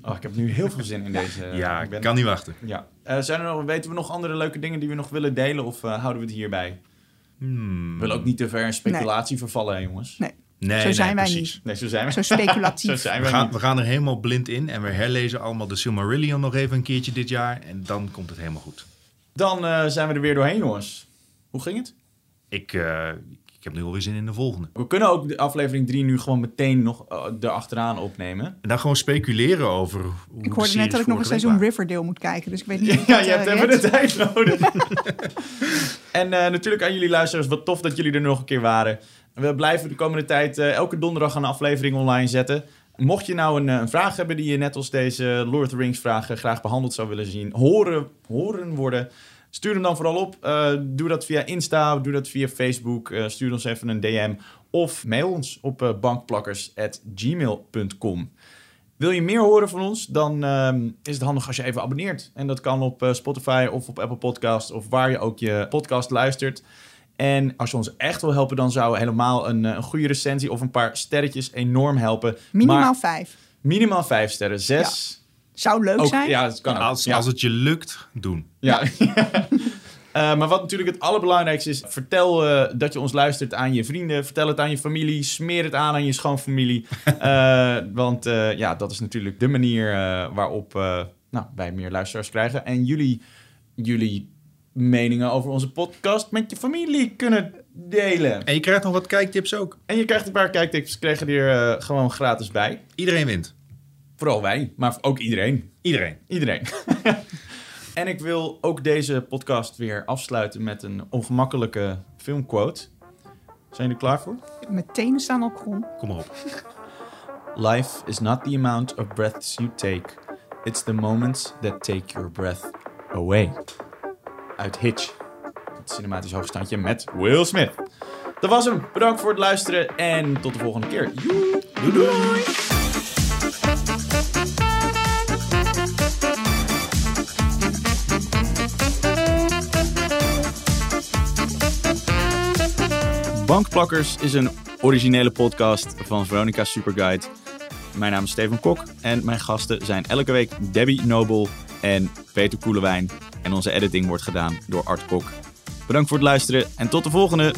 Oh, ik heb nu heel veel zin in deze. ja, ik ben- kan niet wachten. Ja. Eh, zijn er nog, weten we nog andere leuke dingen die we nog willen delen of eh, houden we het hierbij? Hmm. We willen ook niet te ver in speculatie vervallen, hè, jongens. Nee, Nee, Zo nee, zijn wij precies. niet. Nee, zo zijn we. zo speculatief. [LAUGHS] Zo zijn We we gaan, niet. we gaan er helemaal blind in en we herlezen allemaal de Silmarillion nog even een keertje dit jaar. En dan komt het helemaal goed. Dan eh, zijn we er weer doorheen, jongens. Hoe ging het? Ik, eh, ik heb nu alweer zin in de volgende. We kunnen ook de aflevering 3 nu gewoon meteen nog uh, erachteraan opnemen. En dan gewoon speculeren over hoe Ik de hoorde net dat ik nog een seizoen. Riverdale moet kijken. Dus ik weet niet Ja, dat, je hebt eh, even de tijd [LAUGHS] nodig. en eh, natuurlijk aan jullie luisteraars, wat tof dat jullie er nog een keer waren. We blijven de komende tijd elke donderdag een aflevering online zetten. Mocht je nou een, een vraag hebben die je net als deze Lord of the Rings vragen graag behandeld zou willen zien, horen, horen worden, stuur hem dan vooral op. Eh, doe dat via Insta, doe dat via Facebook, eh, stuur ons even een DM of mail ons op eh, bankplakkers.gmail.com. Wil je meer horen van ons, dan ehm, is het handig als je even abonneert. En dat kan op Spotify of op Apple Podcasts of waar je ook je podcast luistert. En als je ons echt wil helpen, dan zou helemaal een, een goede recensie of een paar sterretjes enorm helpen. Minimaal Maar vijf. minimaal vijf sterren. Zes. Zou leuk Ook, zijn. ja, het kan ook. Als, ja. als het je lukt, doen. Ja. [LAUGHS] Eh, maar wat natuurlijk het allerbelangrijkste is, vertel eh, dat je ons luistert aan je vrienden. Vertel het aan je familie. Smeer het aan aan je schoonfamilie. [LAUGHS] Eh, want eh, ja, dat is natuurlijk de manier eh, waarop eh, nou, wij meer luisteraars krijgen. En jullie, jullie meningen over onze podcast met je familie kunnen delen. En je krijgt nog wat kijktips ook. En je krijgt een paar kijktips, kregen er eh, gewoon gratis bij. Iedereen wint. Vooral wij, maar ook iedereen. Iedereen. Iedereen. [LAUGHS] en ik wil ook deze podcast weer afsluiten met een ongemakkelijke filmquote. Zijn jullie klaar voor? Mijn tenen staan al krom. Kom maar op. Life is not the amount of breaths you take. It's the moments that take your breath away. Uit Hitch. Het cinematisch hoogstandje met Will Smith. Dat was hem. Bedankt voor het luisteren en tot de volgende keer. Doei doei. Bankplakkers is een originele podcast van Veronica Superguide. Mijn naam is Steven Kok en mijn gasten zijn elke week Debbie Nobel en Peter Koelewijn. En onze editing wordt gedaan door Art Kok. Bedankt voor het luisteren en tot de volgende!